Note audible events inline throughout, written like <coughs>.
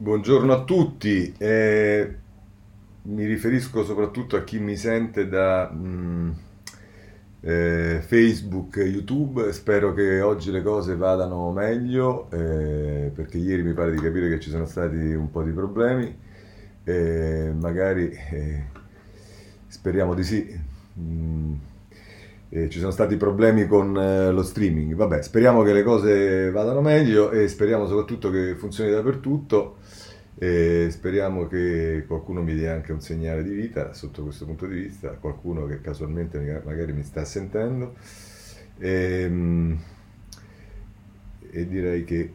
Buongiorno a tutti, eh, mi riferisco soprattutto a chi mi sente da mm, eh, Facebook YouTube, spero che oggi le cose vadano meglio eh, perché ieri mi pare di capire che ci sono stati un po' di problemi, eh, magari eh, speriamo di sì. Mm, eh, ci sono stati problemi con eh, lo streaming. Vabbè, speriamo che le cose vadano meglio e speriamo soprattutto che funzioni dappertutto. E speriamo che qualcuno mi dia anche un segnale di vita sotto questo punto di vista, qualcuno che casualmente magari mi sta sentendo. E, ehm, e direi che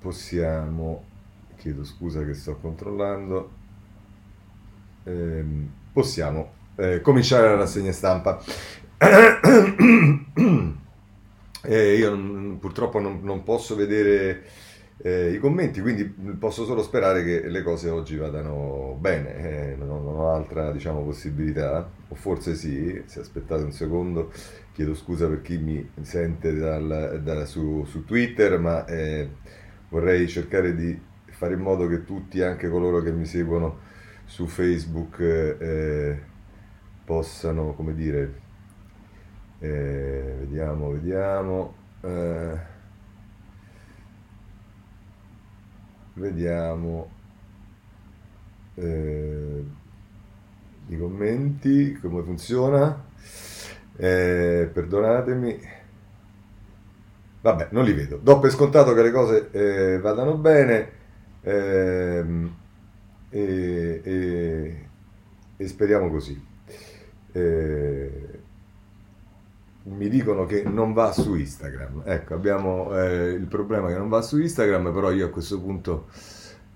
possiamo, chiedo scusa che sto controllando, ehm, possiamo eh, cominciare la rassegna stampa. Eh, io non, purtroppo non, non, posso vedere eh, i commenti, quindi posso solo sperare che le cose oggi vadano bene, eh, non, non, ho altra diciamo, possibilità, o forse sì, se aspettate un secondo, chiedo scusa per chi mi sente dal, dal, su, su, Twitter, ma eh, vorrei cercare di fare in modo che tutti, anche coloro che mi seguono su Facebook, eh, possano, come dire, eh, vediamo, vediamo. Eh, vediamo eh, i commenti, come funziona. Eh, perdonatemi. Vabbè, non li vedo. Do per scontato che le cose eh, vadano bene ehm, e, e, e, speriamo così. Eh, mi dicono che non va su Instagram. Ecco, abbiamo eh, il problema che non va su Instagram, però io a questo punto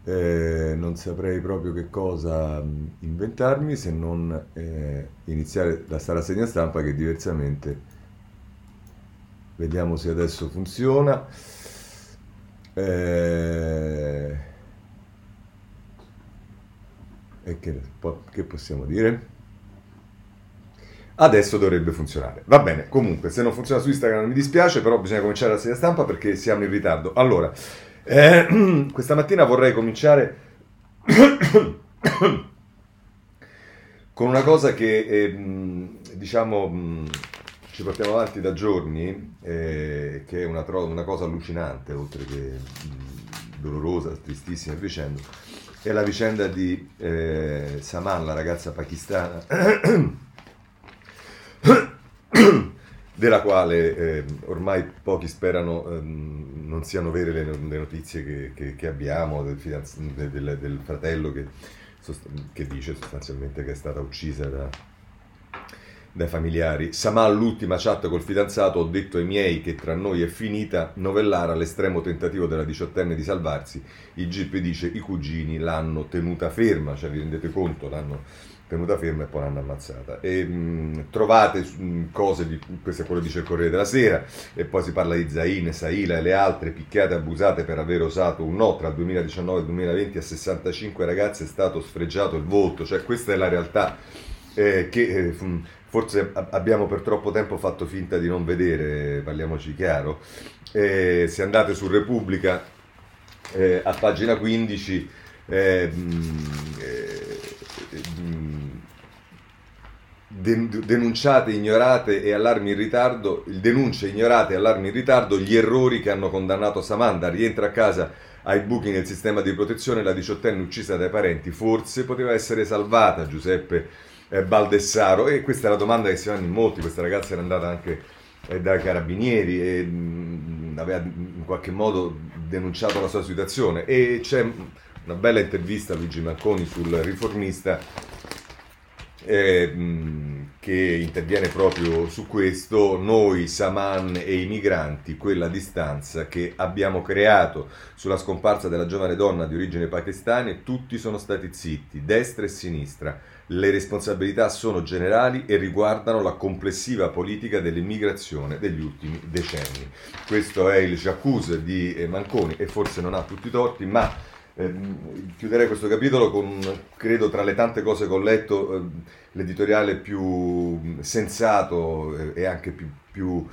eh, non saprei proprio che cosa inventarmi se non eh, iniziare la sala segna stampa che diversamente vediamo se adesso funziona. Eh, e che, che possiamo dire? Adesso dovrebbe funzionare. Va bene, comunque, se non funziona su Instagram mi dispiace, però bisogna cominciare la sedia stampa perché siamo in ritardo. Allora, eh, <clears throat> questa mattina vorrei cominciare <coughs> con una cosa che, eh, diciamo, ci portiamo avanti da giorni, eh, che è una, tro- una, cosa allucinante, oltre che mh, dolorosa, tristissima e vicenda, è la vicenda di eh, Saman, la ragazza pakistana <clears throat> <coughs> della quale eh, ormai pochi sperano eh, non siano vere le, le notizie che, che, che, abbiamo del, fidanz- del, del fratello che, che, dice sostanzialmente che è stata uccisa da, dai familiari. Samal, l'ultima chat col fidanzato, ho detto ai miei che tra noi è finita, novellara l'estremo tentativo della diciottenne di salvarsi. Il GIP dice i cugini l'hanno tenuta ferma, cioè vi rendete conto, l'hanno tenuta ferma e poi l'hanno ammazzata. E, mh, trovate mh, cose, di, questo è quello che dice il Corriere della Sera, e poi si parla di Zain, Saila e le altre picchiate e abusate per aver osato un no tra il 2019 e il 2020 a 65 ragazze è stato sfregiato il voto, cioè questa è la realtà eh, che eh, forse abbiamo per troppo tempo fatto finta di non vedere, parliamoci chiaro. Eh, se andate su Repubblica eh, a pagina 15 eh, denunciate, ignorate e allarmi in ritardo, il denunce, ignorate e allarmi in ritardo gli errori che hanno condannato Samanda, rientra a casa ai buchi nel sistema di protezione, la diciottenne uccisa dai parenti, forse poteva essere salvata Giuseppe eh, Baldessaro. E questa è la domanda che si fanno in molti, questa ragazza era andata anche eh, dai carabinieri e mm, aveva in qualche modo denunciato la sua situazione. E c'è una bella intervista a Luigi Manconi sul riformista eh, che interviene proprio su questo, noi, Saman e i migranti, quella distanza che abbiamo creato sulla scomparsa della giovane donna di origine pakistana, tutti sono stati zitti, destra e sinistra. Le responsabilità sono generali e riguardano la complessiva politica dell'immigrazione degli ultimi decenni. Questo è il j'accuse di eh, Manconi e forse non ha tutti i torti, ma eh, chiuderei questo capitolo con, credo, tra le tante cose che ho letto, eh, l'editoriale più sensato eh, e anche più, più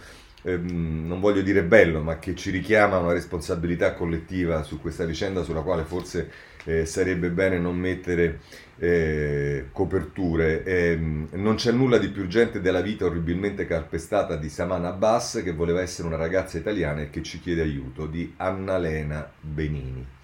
ehm, non voglio dire bello, ma che ci richiama una responsabilità collettiva su questa vicenda sulla quale forse eh, sarebbe bene non mettere eh, coperture. Eh, non c'è nulla di più urgente della vita orribilmente calpestata di Samana Abbas, che voleva essere una ragazza italiana e che ci chiede aiuto, di Annalena Benini.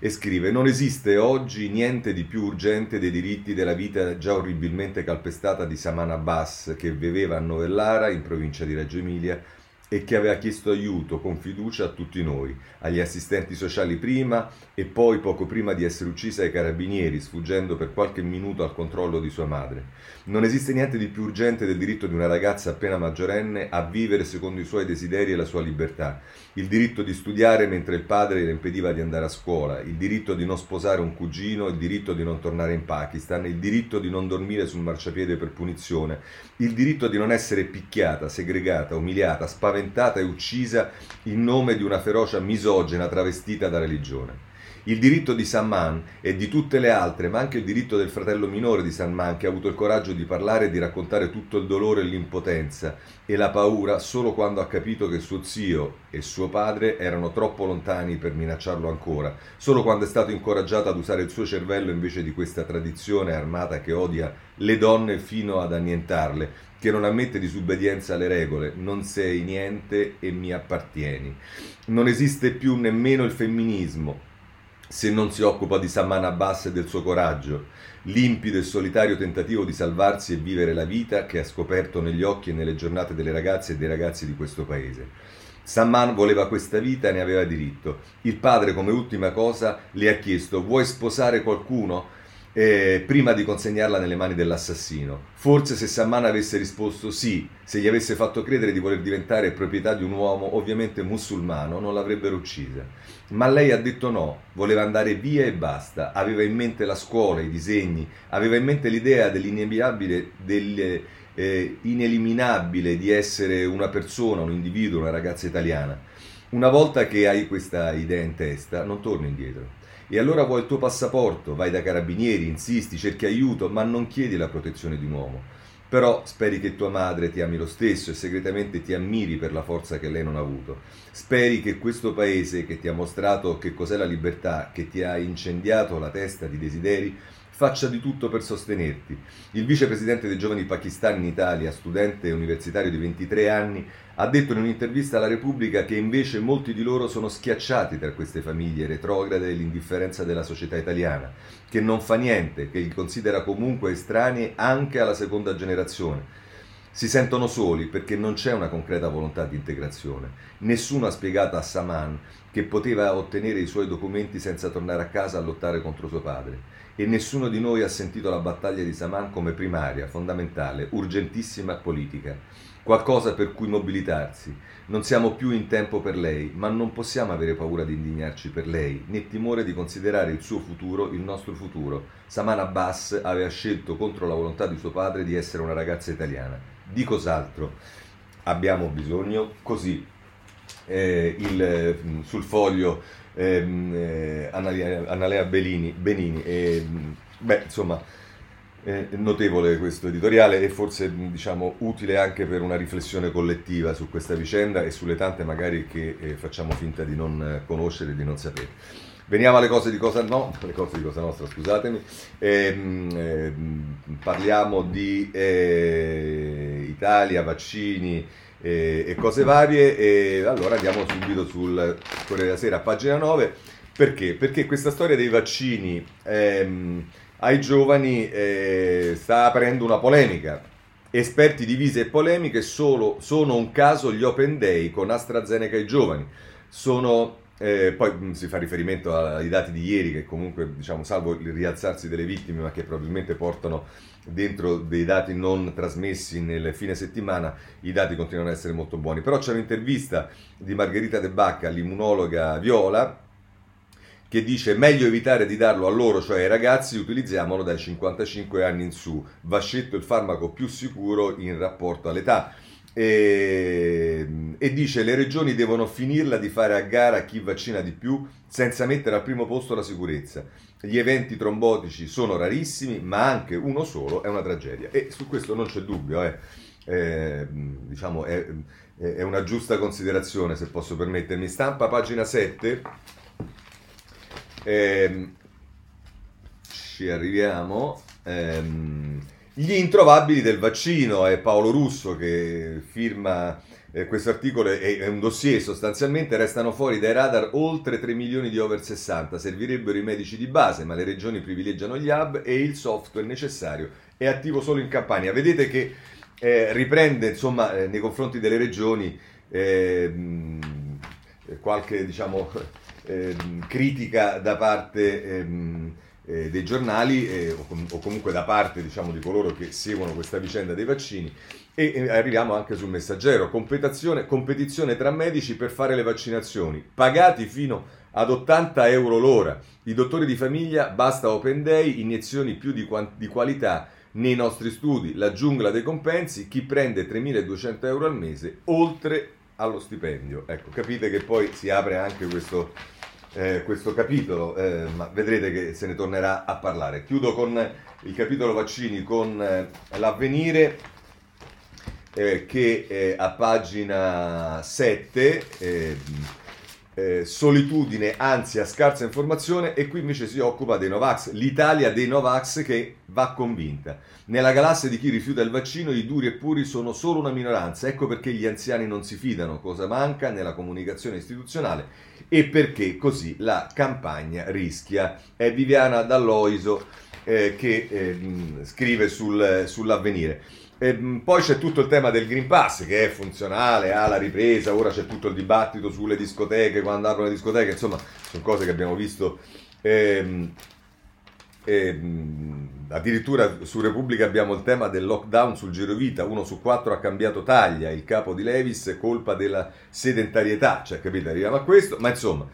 E scrive: Non esiste oggi niente di più urgente dei diritti della vita già orribilmente calpestata di Samana Abbas, che viveva a Novellara, in provincia di Reggio Emilia, e che aveva chiesto aiuto con fiducia a tutti noi, agli assistenti sociali prima e poi poco prima di essere uccisa ai carabinieri, sfuggendo per qualche minuto al controllo di sua madre. Non esiste niente di più urgente del diritto di una ragazza appena maggiorenne a vivere secondo i suoi desideri e la sua libertà, il diritto di studiare mentre il padre le impediva di andare a scuola, il diritto di non sposare un cugino, il diritto di non tornare in Pakistan, il diritto di non dormire sul marciapiede per punizione, il diritto di non essere picchiata, segregata, umiliata, spaventata e uccisa in nome di una ferocia misogena travestita da religione. Il diritto di Samman e di tutte le altre, ma anche il diritto del fratello minore di Samman che ha avuto il coraggio di parlare e di raccontare tutto il dolore e l'impotenza e la paura solo quando ha capito che suo zio e suo padre erano troppo lontani per minacciarlo ancora, solo quando è stato incoraggiato ad usare il suo cervello invece di questa tradizione armata che odia le donne fino ad annientarle, che non ammette disobbedienza alle regole, non sei niente e mi appartieni. Non esiste più nemmeno il femminismo, se non si occupa di Saman Abbas e del suo coraggio, limpido e solitario tentativo di salvarsi e vivere la vita che ha scoperto negli occhi e nelle giornate delle ragazze e dei ragazzi di questo paese. Samman voleva questa vita e ne aveva diritto. Il padre, come ultima cosa, le ha chiesto: Vuoi sposare qualcuno? Eh, prima di consegnarla nelle mani dell'assassino. Forse se Samman avesse risposto sì, se gli avesse fatto credere di voler diventare proprietà di un uomo, ovviamente musulmano, non l'avrebbero uccisa. Ma lei ha detto no, voleva andare via e basta, aveva in mente la scuola, i disegni, aveva in mente l'idea dell'inevitabile, del, eh, ineliminabile di essere una persona, un individuo, una ragazza italiana. Una volta che hai questa idea in testa, non torni indietro. E allora vuoi il tuo passaporto, vai da carabinieri, insisti, cerchi aiuto, ma non chiedi la protezione di un uomo. Però speri che tua madre ti ami lo stesso e segretamente ti ammiri per la forza che lei non ha avuto. Speri che questo paese che ti ha mostrato che cos'è la libertà, che ti ha incendiato la testa di desideri, faccia di tutto per sostenerti. Il vicepresidente dei giovani pakistani in Italia, studente universitario di 23 anni, ha detto in un'intervista alla Repubblica che invece molti di loro sono schiacciati tra queste famiglie retrograde e l'indifferenza della società italiana, che non fa niente, che li considera comunque estranei anche alla seconda generazione. Si sentono soli perché non c'è una concreta volontà di integrazione. Nessuno ha spiegato a Saman che poteva ottenere i suoi documenti senza tornare a casa a lottare contro suo padre e nessuno di noi ha sentito la battaglia di Saman come primaria, fondamentale, urgentissima politica, qualcosa per cui mobilitarsi. Non siamo più in tempo per lei, ma non possiamo avere paura di indignarci per lei, né timore di considerare il suo futuro il nostro futuro. Saman Abbas aveva scelto contro la volontà di suo padre di essere una ragazza italiana. Di cos'altro abbiamo bisogno? Così eh, il, sul foglio ehm, eh, Annalea Bellini, Benini. E, beh, insomma, è notevole questo editoriale e forse diciamo utile anche per una riflessione collettiva su questa vicenda e sulle tante magari che eh, facciamo finta di non conoscere e di non sapere. Veniamo alle cose di cosa no, cose di cosa nostra, scusatemi. Eh, parliamo di eh, Italia, vaccini, e, e cose varie. E allora andiamo subito sul Corriere della Sera, pagina 9. Perché? Perché questa storia dei vaccini ehm, ai giovani eh, sta aprendo una polemica. Esperti divisi e polemiche solo, sono un caso gli Open Day con AstraZeneca ai giovani. Sono eh, poi mh, si fa riferimento ai dati di ieri che comunque, diciamo, salvo il rialzarsi delle vittime, ma che probabilmente portano dentro dei dati non trasmessi nel fine settimana, i dati continuano ad essere molto buoni. Però c'è un'intervista di Margherita De Bacca, l'immunologa Viola, che dice meglio evitare di darlo a loro, cioè ai ragazzi, utilizziamolo dai 55 anni in su, va scelto il farmaco più sicuro in rapporto all'età. E, e, dice le regioni devono finirla di fare a gara chi vaccina di più senza mettere al primo posto la sicurezza. Gli eventi trombotici sono rarissimi, ma anche uno solo è una tragedia. E su questo non c'è dubbio. Eh. eh, diciamo, è, è, una giusta considerazione, se posso permettermi. Stampa, pagina 7. Eh, ci arriviamo. Ehm, gli introvabili del vaccino è Paolo Russo che firma eh, questo articolo, è, è, un dossier sostanzialmente, restano fuori dai radar oltre 3 milioni di over 60, servirebbero i medici di base, ma le regioni privilegiano gli hub e il software necessario è attivo solo in Campania. Vedete che eh, riprende insomma eh, nei confronti delle regioni ehm, qualche diciamo, <laughs> ehm, critica da parte ehm, eh, dei giornali eh, o, com- o, comunque da parte diciamo, di coloro che seguono questa vicenda dei vaccini. E, arriviamo anche sul messaggero. Competizione, competizione tra medici per fare le vaccinazioni pagati fino ad 80 euro l'ora. I dottori di famiglia basta open day iniezioni più di, quant- di qualità nei nostri studi. La giungla dei compensi chi prende 3.200 euro al mese oltre allo stipendio. Ecco capite che poi si apre anche questo eh, questo capitolo, eh, ma vedrete che se ne tornerà a parlare. Chiudo con il capitolo vaccini con eh, l'avvenire eh, che a pagina 7 eh, solitudine, ansia, scarsa informazione e qui invece si occupa dei Novax, l'Italia dei Novax che va convinta. Nella galassia di chi rifiuta il vaccino i duri e puri sono solo una minoranza, ecco perché gli anziani non si fidano, cosa manca nella comunicazione istituzionale e perché così la campagna rischia. È Viviana Dalloiso eh, che eh, scrive sul, sull'avvenire. E poi c'è tutto il tema del Green Pass che è funzionale alla ripresa, ora c'è tutto il dibattito sulle discoteche, quando aprono le discoteche, insomma sono cose che abbiamo visto. Ehm, ehm, addirittura su Repubblica abbiamo il tema del lockdown sul girovita, uno su quattro ha cambiato taglia, il capo di Levis è colpa della sedentarietà, cioè capite, arriviamo a questo, ma insomma,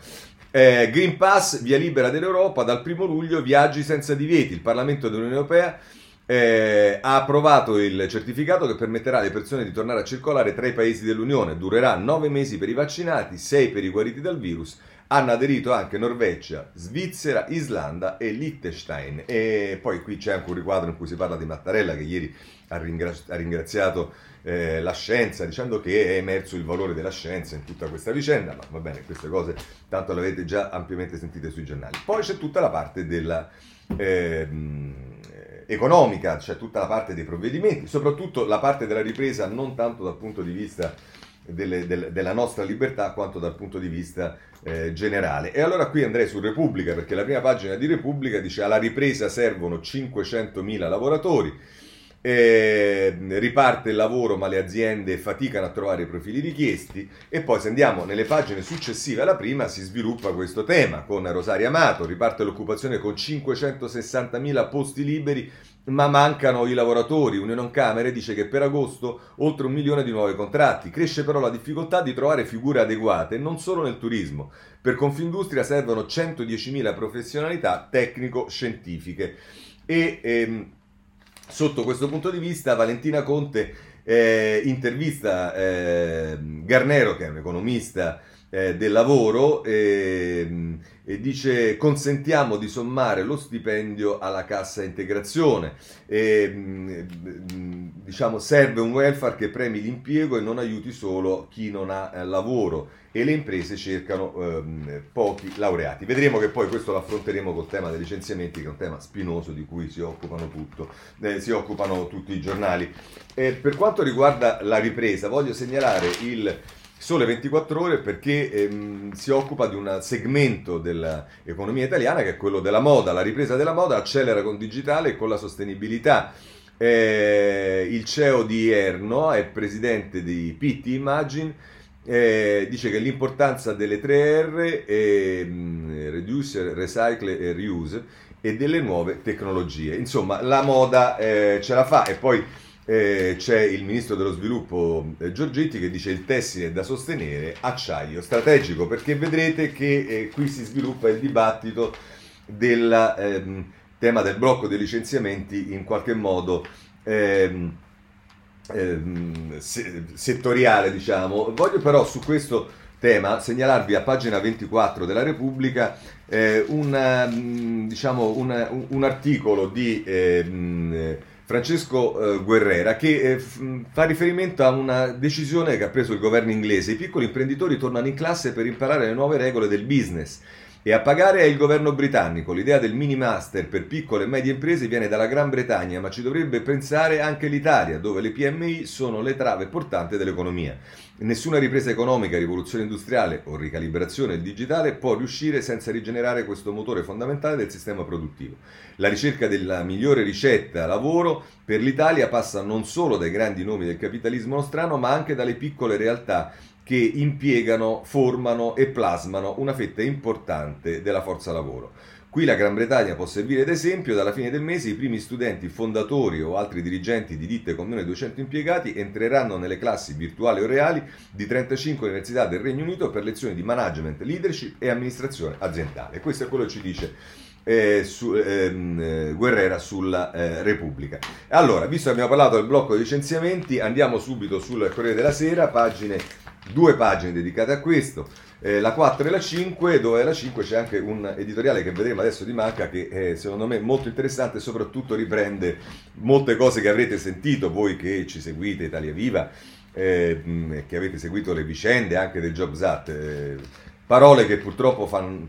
eh, Green Pass, via libera dell'Europa, dal primo luglio viaggi senza divieti, il Parlamento dell'Unione Europea eh, ha approvato il certificato che permetterà alle persone di tornare a circolare tra i paesi dell'Unione. Durerà nove mesi per i vaccinati, sei per i guariti dal virus. Hanno aderito anche Norvegia, Svizzera, Islanda e Liechtenstein. E poi qui c'è anche un riquadro in cui si parla di Mattarella che ieri ha, ringrazi- ha ringraziato eh, la scienza dicendo che è emerso il valore della scienza in tutta questa vicenda. Ma va bene, queste cose tanto le avete già ampiamente sentite sui giornali. Poi c'è tutta la parte della... Eh, economica, c'è tutta la parte dei provvedimenti, soprattutto la parte della ripresa non tanto dal punto di vista delle, del, della nostra libertà quanto dal punto di vista eh, generale. E allora qui andrei su Repubblica perché la prima pagina di Repubblica dice alla ripresa servono 500.000 lavoratori. Eh, riparte il lavoro ma le aziende faticano a trovare i profili richiesti e poi se andiamo nelle pagine successive alla prima si sviluppa questo tema con Rosaria Amato, riparte l'occupazione con 560.000 posti liberi ma mancano i lavoratori. Unione Camere dice che per agosto oltre un milione di nuovi contratti. Cresce però la difficoltà di trovare figure adeguate, non solo nel turismo. Per Confindustria servono 110.000 professionalità tecnico-scientifiche. E ehm, Sotto questo punto di vista, Valentina Conte eh, intervista eh, Garnero, che è un economista eh, del lavoro, ehm, e dice consentiamo di sommare lo stipendio alla cassa integrazione. E, ehm, diciamo, serve un welfare che premi l'impiego e non aiuti solo chi non ha eh, lavoro e le imprese cercano ehm, pochi laureati. Vedremo che poi questo lo affronteremo col tema dei licenziamenti, che è un tema spinoso di cui si occupano, tutto, eh, si occupano tutti i giornali. Eh, per quanto riguarda la ripresa, voglio segnalare il Sole 24 ore perché ehm, si occupa di un segmento dell'economia italiana che è quello della moda. La ripresa della moda accelera con digitale e con la sostenibilità. Eh, il CEO di Erno è presidente di PT Imagine eh, dice che l'importanza delle 3R è mh, reduce, recycle e reuse e delle nuove tecnologie. Insomma, la moda eh, ce la fa e poi eh, c'è il ministro dello sviluppo eh, Giorgetti che dice il tessile è da sostenere, acciaio strategico, perché vedrete che eh, qui si sviluppa il dibattito del ehm, tema del blocco dei licenziamenti in qualche modo. Ehm, ehm, settoriale, diciamo. Voglio però su questo tema segnalarvi a pagina 24 della Repubblica eh, un, mm, diciamo, un, un, articolo di eh, Francesco eh, Guerrera, che eh, fa riferimento a una decisione che ha preso il governo inglese. I piccoli imprenditori tornano in classe per imparare le nuove regole del business. E a pagare è il governo britannico. L'idea del mini master per piccole e medie imprese viene dalla Gran Bretagna, ma ci dovrebbe pensare anche l'Italia, dove le PMI sono le trave portanti dell'economia. Nessuna ripresa economica, rivoluzione industriale o ricalibrazione digitale può riuscire senza rigenerare questo motore fondamentale del sistema produttivo. La ricerca della migliore ricetta lavoro per l'Italia passa non solo dai grandi nomi del capitalismo nostrano, ma anche dalle piccole realtà che impiegano, formano e plasmano una fetta importante della forza lavoro. Qui la Gran Bretagna può servire d'esempio, dalla fine del mese i primi studenti fondatori o altri dirigenti di ditte con meno di 200 impiegati entreranno nelle classi virtuali o reali di 35 università del Regno Unito per lezioni di management, leadership e amministrazione aziendale. Questo è quello che ci dice eh, su, ehm, eh, Guerrera sulla eh, Repubblica. Allora, visto che abbiamo parlato del blocco dei licenziamenti, andiamo subito sul Corriere della Sera, pagine due pagine dedicate a questo, eh, la 4 e la 5, dove la 5 c'è anche un editoriale che vedremo adesso di Manca che eh, secondo me è molto interessante e soprattutto riprende molte cose che avrete sentito voi che ci seguite Italia Viva, eh, che avete seguito le vicende anche del Jobs Act. Eh, parole che purtroppo fanno,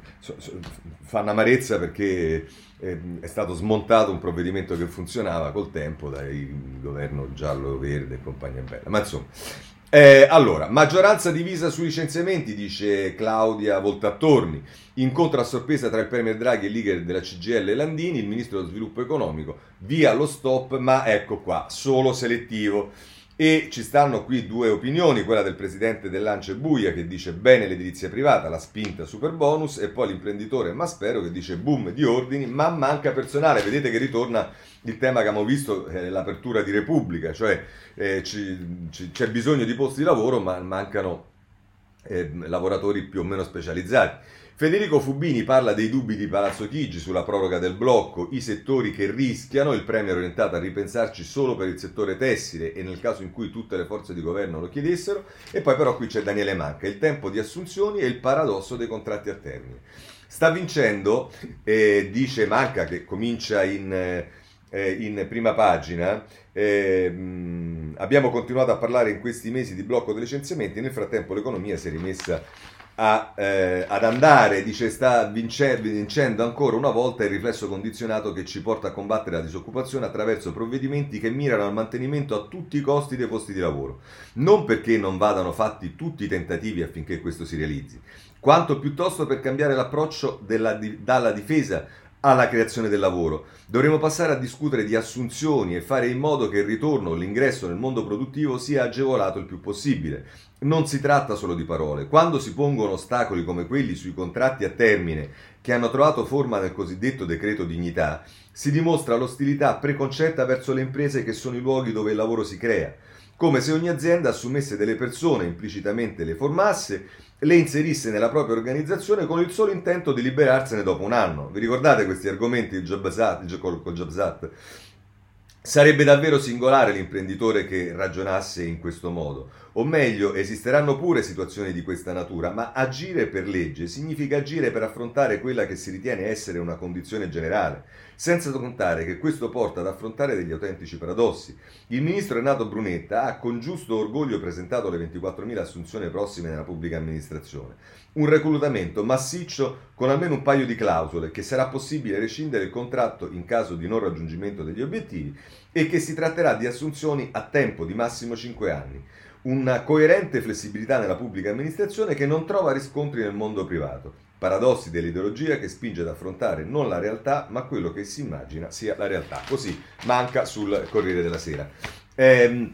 fanno amarezza perché eh, è stato smontato un provvedimento che funzionava col tempo dal governo giallo-verde e compagnia bella. Ma insomma, eh, allora, maggioranza divisa sui licenziamenti, dice Claudia Voltattorni. Incontro a sorpresa tra il Premier Draghi e il leader della CGL Landini, il ministro dello sviluppo economico. Via lo stop, ma ecco qua, solo selettivo. E ci stanno qui due opinioni, quella del presidente dell'Ance Buia che dice bene l'edilizia privata, la spinta super bonus, e poi l'imprenditore Maspero che dice boom di ordini, ma manca personale. Vedete che ritorna il tema che abbiamo visto, eh, l'apertura di Repubblica, cioè eh, ci, ci, c'è bisogno di posti di lavoro ma mancano eh, lavoratori più o meno specializzati. Federico Fubini parla dei dubbi di Palazzo Chigi sulla proroga del blocco, i settori che rischiano, il Premier è orientato a ripensarci solo per il settore tessile e nel caso in cui tutte le forze di governo lo chiedessero, e poi però qui c'è Daniele Manca, il tempo di assunzioni e il paradosso dei contratti a termine. Sta vincendo, eh, dice Manca che comincia in, eh, in prima pagina, eh, abbiamo continuato a parlare in questi mesi di blocco dei licenziamenti, nel frattempo l'economia si è rimessa a, eh, ad andare, dice sta vince, vincendo ancora una volta il riflesso condizionato che ci porta a combattere la disoccupazione attraverso provvedimenti che mirano al mantenimento a tutti i costi dei posti di lavoro, non perché non vadano fatti tutti i tentativi affinché questo si realizzi, quanto piuttosto per cambiare l'approccio della, dalla difesa alla creazione del lavoro. Dovremo passare a discutere di assunzioni e fare in modo che il ritorno, l'ingresso nel mondo produttivo sia agevolato il più possibile. Non si tratta solo di parole. Quando si pongono ostacoli come quelli sui contratti a termine che hanno trovato forma nel cosiddetto decreto dignità, si dimostra l'ostilità preconcetta verso le imprese che sono i luoghi dove il lavoro si crea, come se ogni azienda assumesse delle persone, implicitamente le formasse le inserisse nella propria organizzazione con il solo intento di liberarsene dopo un anno. Vi ricordate questi argomenti il Jobs Act, col, col Jobs Act? Sarebbe davvero singolare l'imprenditore che ragionasse in questo modo. O meglio, esisteranno pure situazioni di questa natura, ma agire per legge significa agire per affrontare quella che si ritiene essere una condizione generale, senza contare che questo porta ad affrontare degli autentici paradossi. Il ministro Renato Brunetta ha con giusto orgoglio presentato le 24.000 assunzioni prossime nella pubblica amministrazione. Un reclutamento massiccio con almeno un paio di clausole che sarà possibile rescindere il contratto in caso di non raggiungimento degli obiettivi e che si tratterà di assunzioni a tempo di massimo 5 anni una coerente flessibilità nella pubblica amministrazione che non trova riscontri nel mondo privato. Paradossi dell'ideologia che spinge ad affrontare non la realtà, ma quello che si immagina sia la realtà. Così manca sul Corriere della Sera. Eh,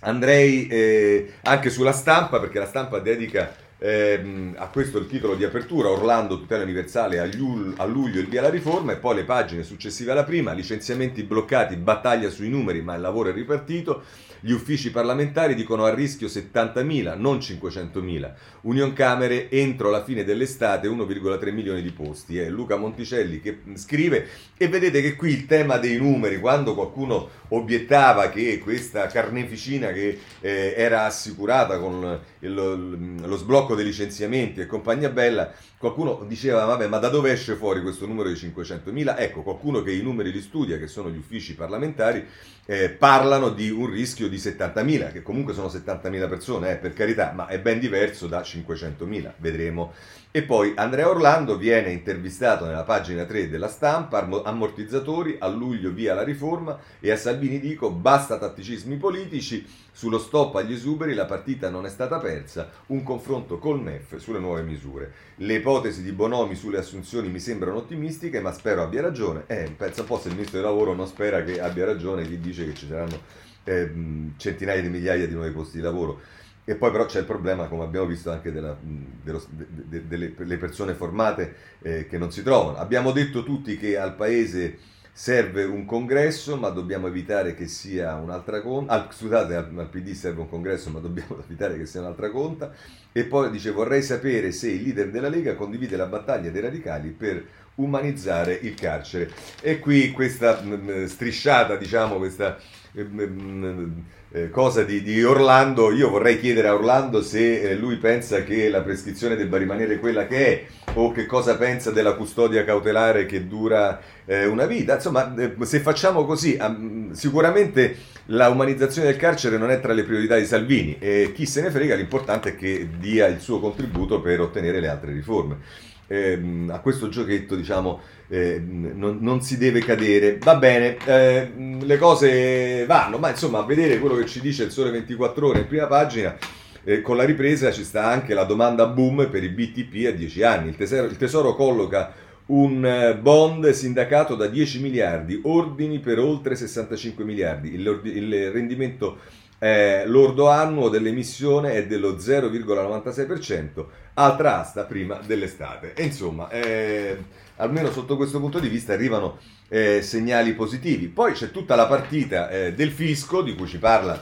andrei eh, anche sulla stampa, perché la stampa dedica eh, a questo il titolo di apertura, Orlando tutela universale a, Liul, a luglio il via alla riforma e poi le pagine successive alla prima, licenziamenti bloccati, battaglia sui numeri ma il lavoro è ripartito, Gli uffici parlamentari dicono a rischio 70.000, non 500.000. Union Camere entro la fine dell'estate 1,3 milioni di posti. È Luca Monticelli che scrive e vedete che qui il tema dei numeri, quando qualcuno obiettava che questa carneficina che eh, era assicurata con il, lo sblocco dei licenziamenti e compagnia bella, qualcuno diceva vabbè ma da dove esce fuori questo numero di 500.000? Ecco, qualcuno che i numeri li studia, che sono gli uffici parlamentari, eh, parlano di un rischio di 70.000, che comunque sono 70.000 persone, eh, per carità, ma è ben diverso da 500.000, vedremo e poi Andrea Orlando viene intervistato nella pagina 3 della stampa, ammortizzatori, a luglio via la riforma e a Salvini dico basta tatticismi politici, sullo stop agli esuberi la partita non è stata persa, un confronto col MEF sulle nuove misure. Le ipotesi di Bonomi sulle assunzioni mi sembrano ottimistiche ma spero abbia ragione. Eh, pensa un po' se il ministro del lavoro non spera che abbia ragione chi dice che ci saranno eh, centinaia di migliaia di nuovi posti di lavoro. E poi però c'è il problema, come abbiamo visto, anche della, dello, de, de, delle persone formate eh, che non si trovano. Abbiamo detto tutti che al Paese serve un congresso, ma dobbiamo evitare che sia un'altra conta. Ah, scusate, al, al, PD serve un congresso, ma dobbiamo <laughs> evitare che sia un'altra conta. E poi dice: Vorrei sapere se il leader della Lega condivide la battaglia dei radicali per umanizzare il carcere. E qui questa mh, strisciata, diciamo, questa eh, cosa di, di, Orlando, io vorrei chiedere a Orlando se eh, lui pensa che la prescrizione debba rimanere quella che è o che cosa pensa della custodia cautelare che dura eh, una vita. Insomma, eh, se facciamo così, sicuramente la umanizzazione del carcere non è tra le priorità di Salvini e chi se ne frega, l'importante è che dia il suo contributo per ottenere le altre riforme. Eh, a questo giochetto diciamo eh, non, non, si deve cadere. Va bene eh, le cose vanno ma insomma a vedere quello che ci dice il sole 24 ore in prima pagina eh, con la ripresa ci sta anche la domanda boom per i BTP a 10 anni. Il tesoro, il tesoro colloca un eh, bond sindacato da 10 miliardi, ordini per oltre 65 miliardi, il, il rendimento eh, l'ordo annuo dell'emissione è dello 0,96%, altra asta prima dell'estate. E insomma, eh, almeno sotto questo punto di vista arrivano eh, segnali positivi. Poi c'è tutta la partita eh, del fisco di cui ci parla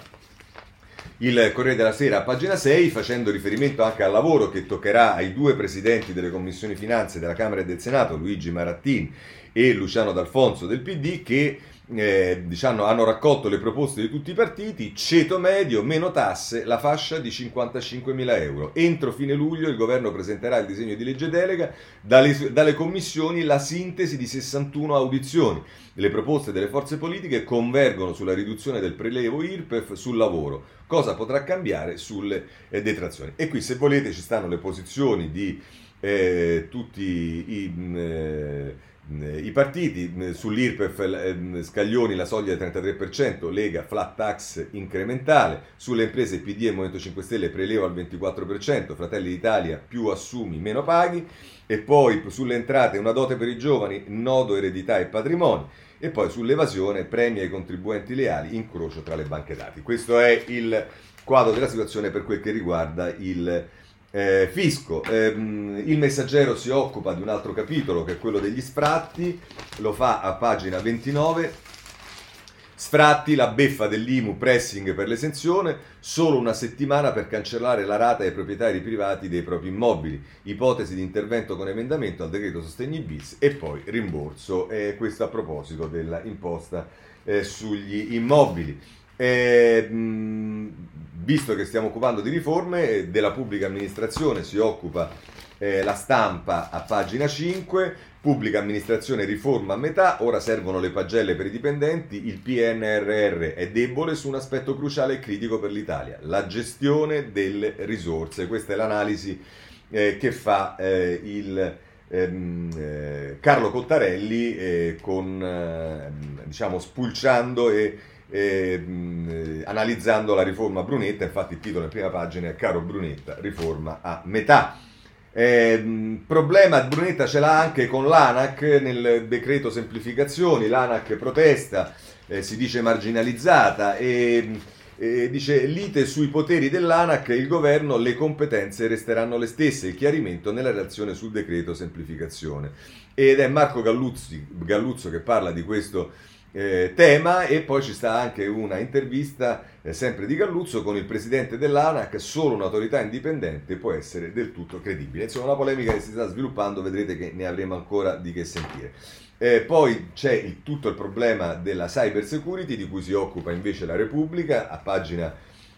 il Corriere della Sera a pagina 6, facendo riferimento anche al lavoro che toccherà ai due presidenti delle commissioni finanze della Camera e del Senato, Luigi Marattin e Luciano D'Alfonso del PD, che eh, diciamo, hanno raccolto le proposte di tutti i partiti, ceto medio, meno tasse, la fascia di 55 mila euro. Entro fine luglio il governo presenterà il disegno di legge delega, dalle, dalle commissioni la sintesi di 61 audizioni. Le proposte delle forze politiche convergono sulla riduzione del prelevo IRPEF sul lavoro. Cosa potrà cambiare sulle eh, detrazioni? E qui se volete ci stanno le posizioni di eh, tutti i... Eh, I partiti eh, sull'IRPEF eh, Scaglioni la soglia del 33%, Lega flat tax incrementale, sulle imprese PD e Movimento 5 Stelle preleva al 24%, Fratelli d'Italia più assumi meno paghi e poi sulle entrate una dote per i giovani, nodo eredità e patrimonio e poi sull'evasione premi ai contribuenti leali, incrocio tra le banche dati. Questo è il quadro della situazione per quel che riguarda il eh, fisco. Eh, il messaggero si occupa di un altro capitolo che è quello degli sfratti, lo fa a pagina 29. Sfratti, la beffa dell'IMU, pressing per l'esenzione, solo una settimana per cancellare la rata ai proprietari privati dei propri immobili, ipotesi di intervento con emendamento al decreto sostegni bis e poi rimborso, eh, questo a proposito della imposta eh, sugli immobili. Eh, visto che stiamo occupando di riforme, eh, della pubblica amministrazione si occupa eh, la stampa a pagina 5, pubblica amministrazione riforma a metà, ora servono le pagelle per i dipendenti, il PNRR è debole su un aspetto cruciale e critico per l'Italia, la gestione delle risorse. Questa è l'analisi eh, che fa eh, il ehm, eh, Carlo Cottarelli eh, con, diciamo, spulciando e eh, analizzando la riforma Brunetta, infatti il titolo in prima pagina è Caro Brunetta, riforma a metà. Eh, problema Brunetta ce l'ha anche con l'ANAC nel decreto semplificazioni, l'ANAC protesta, eh, si dice marginalizzata e eh, dice lite sui poteri dell'ANAC, il governo, le competenze resteranno le stesse, il chiarimento nella relazione sul decreto semplificazione. Ed è Marco Galluzzi, Galluzzo che parla di questo eh, tema e poi ci sta anche una intervista eh, sempre di Galluzzo con il presidente dell'ANAC, solo un'autorità indipendente può essere del tutto credibile. Insomma, una polemica che si sta sviluppando, vedrete che ne avremo ancora di che sentire. Eh, poi c'è il, tutto il problema della cyber security di cui si occupa invece la Repubblica a pagina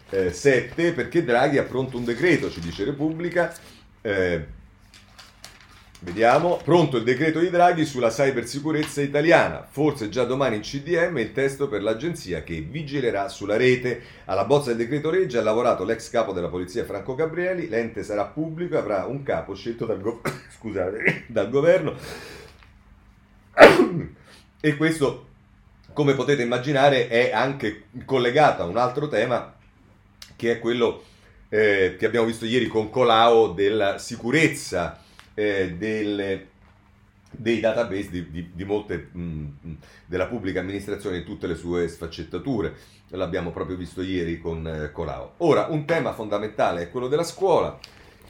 eh, 7 perché Draghi ha pronto un decreto, ci dice Repubblica. Eh, Vediamo, pronto il decreto di Draghi sulla cybersicurezza italiana, forse già domani in CDM il testo per l'agenzia che vigilerà sulla rete. Alla bozza del decreto legge ha lavorato l'ex capo della polizia Franco Gabrieli, l'ente sarà pubblico e avrà un capo scelto dal, go- <coughs> scusate, <coughs> dal governo. <coughs> e questo, come potete immaginare, è anche collegato a un altro tema che è quello eh, che abbiamo visto ieri con Colau della sicurezza eh, delle, dei database di, di, di molte, mh, mm, mm, della pubblica amministrazione in tutte le sue sfaccettature. L'abbiamo proprio visto ieri con eh, Colau. Ora, un tema fondamentale è quello della scuola.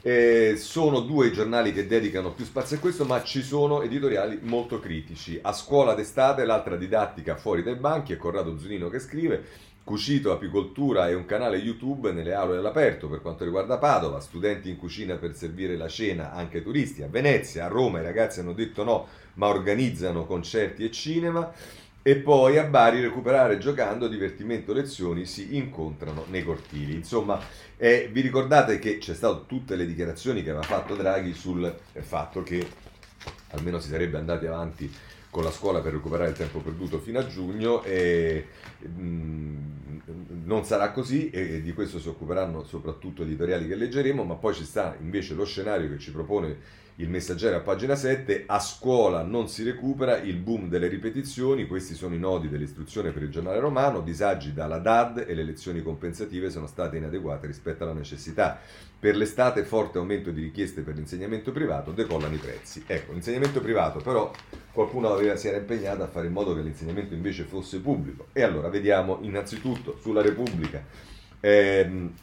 Eh, sono due giornali che dedicano più spazio a questo, ma ci sono editoriali molto critici. A scuola d'estate, l'altra didattica fuori dai banchi, è Corrado Zunino che scrive Cucito Apicoltura è un canale YouTube nelle aule all'aperto per quanto riguarda Padova, studenti in cucina per servire la cena anche turisti. A Venezia, a Roma i ragazzi hanno detto no, ma organizzano concerti e cinema. E poi a Bari recuperare giocando, divertimento, lezioni si incontrano nei cortili. Insomma, eh, vi ricordate che c'è stato tutte le dichiarazioni che aveva fatto Draghi sul fatto che almeno si sarebbe andati avanti con la scuola per recuperare il tempo perduto fino a giugno e mh, mm, non sarà così e di questo si occuperanno soprattutto editoriali che leggeremo, ma poi ci sta invece lo scenario che ci propone il messaggero a pagina 7, a scuola non si recupera, il boom delle ripetizioni, questi sono i nodi dell'istruzione per il giornale romano, disagi dalla DAD e le lezioni compensative sono state inadeguate rispetto alla necessità. Per l'estate forte aumento di richieste per l'insegnamento privato, decollano i prezzi. Ecco, l'insegnamento privato però qualcuno aveva, si era impegnato a fare in modo che l'insegnamento invece fosse pubblico. E allora vediamo innanzitutto sulla Repubblica. Ehm,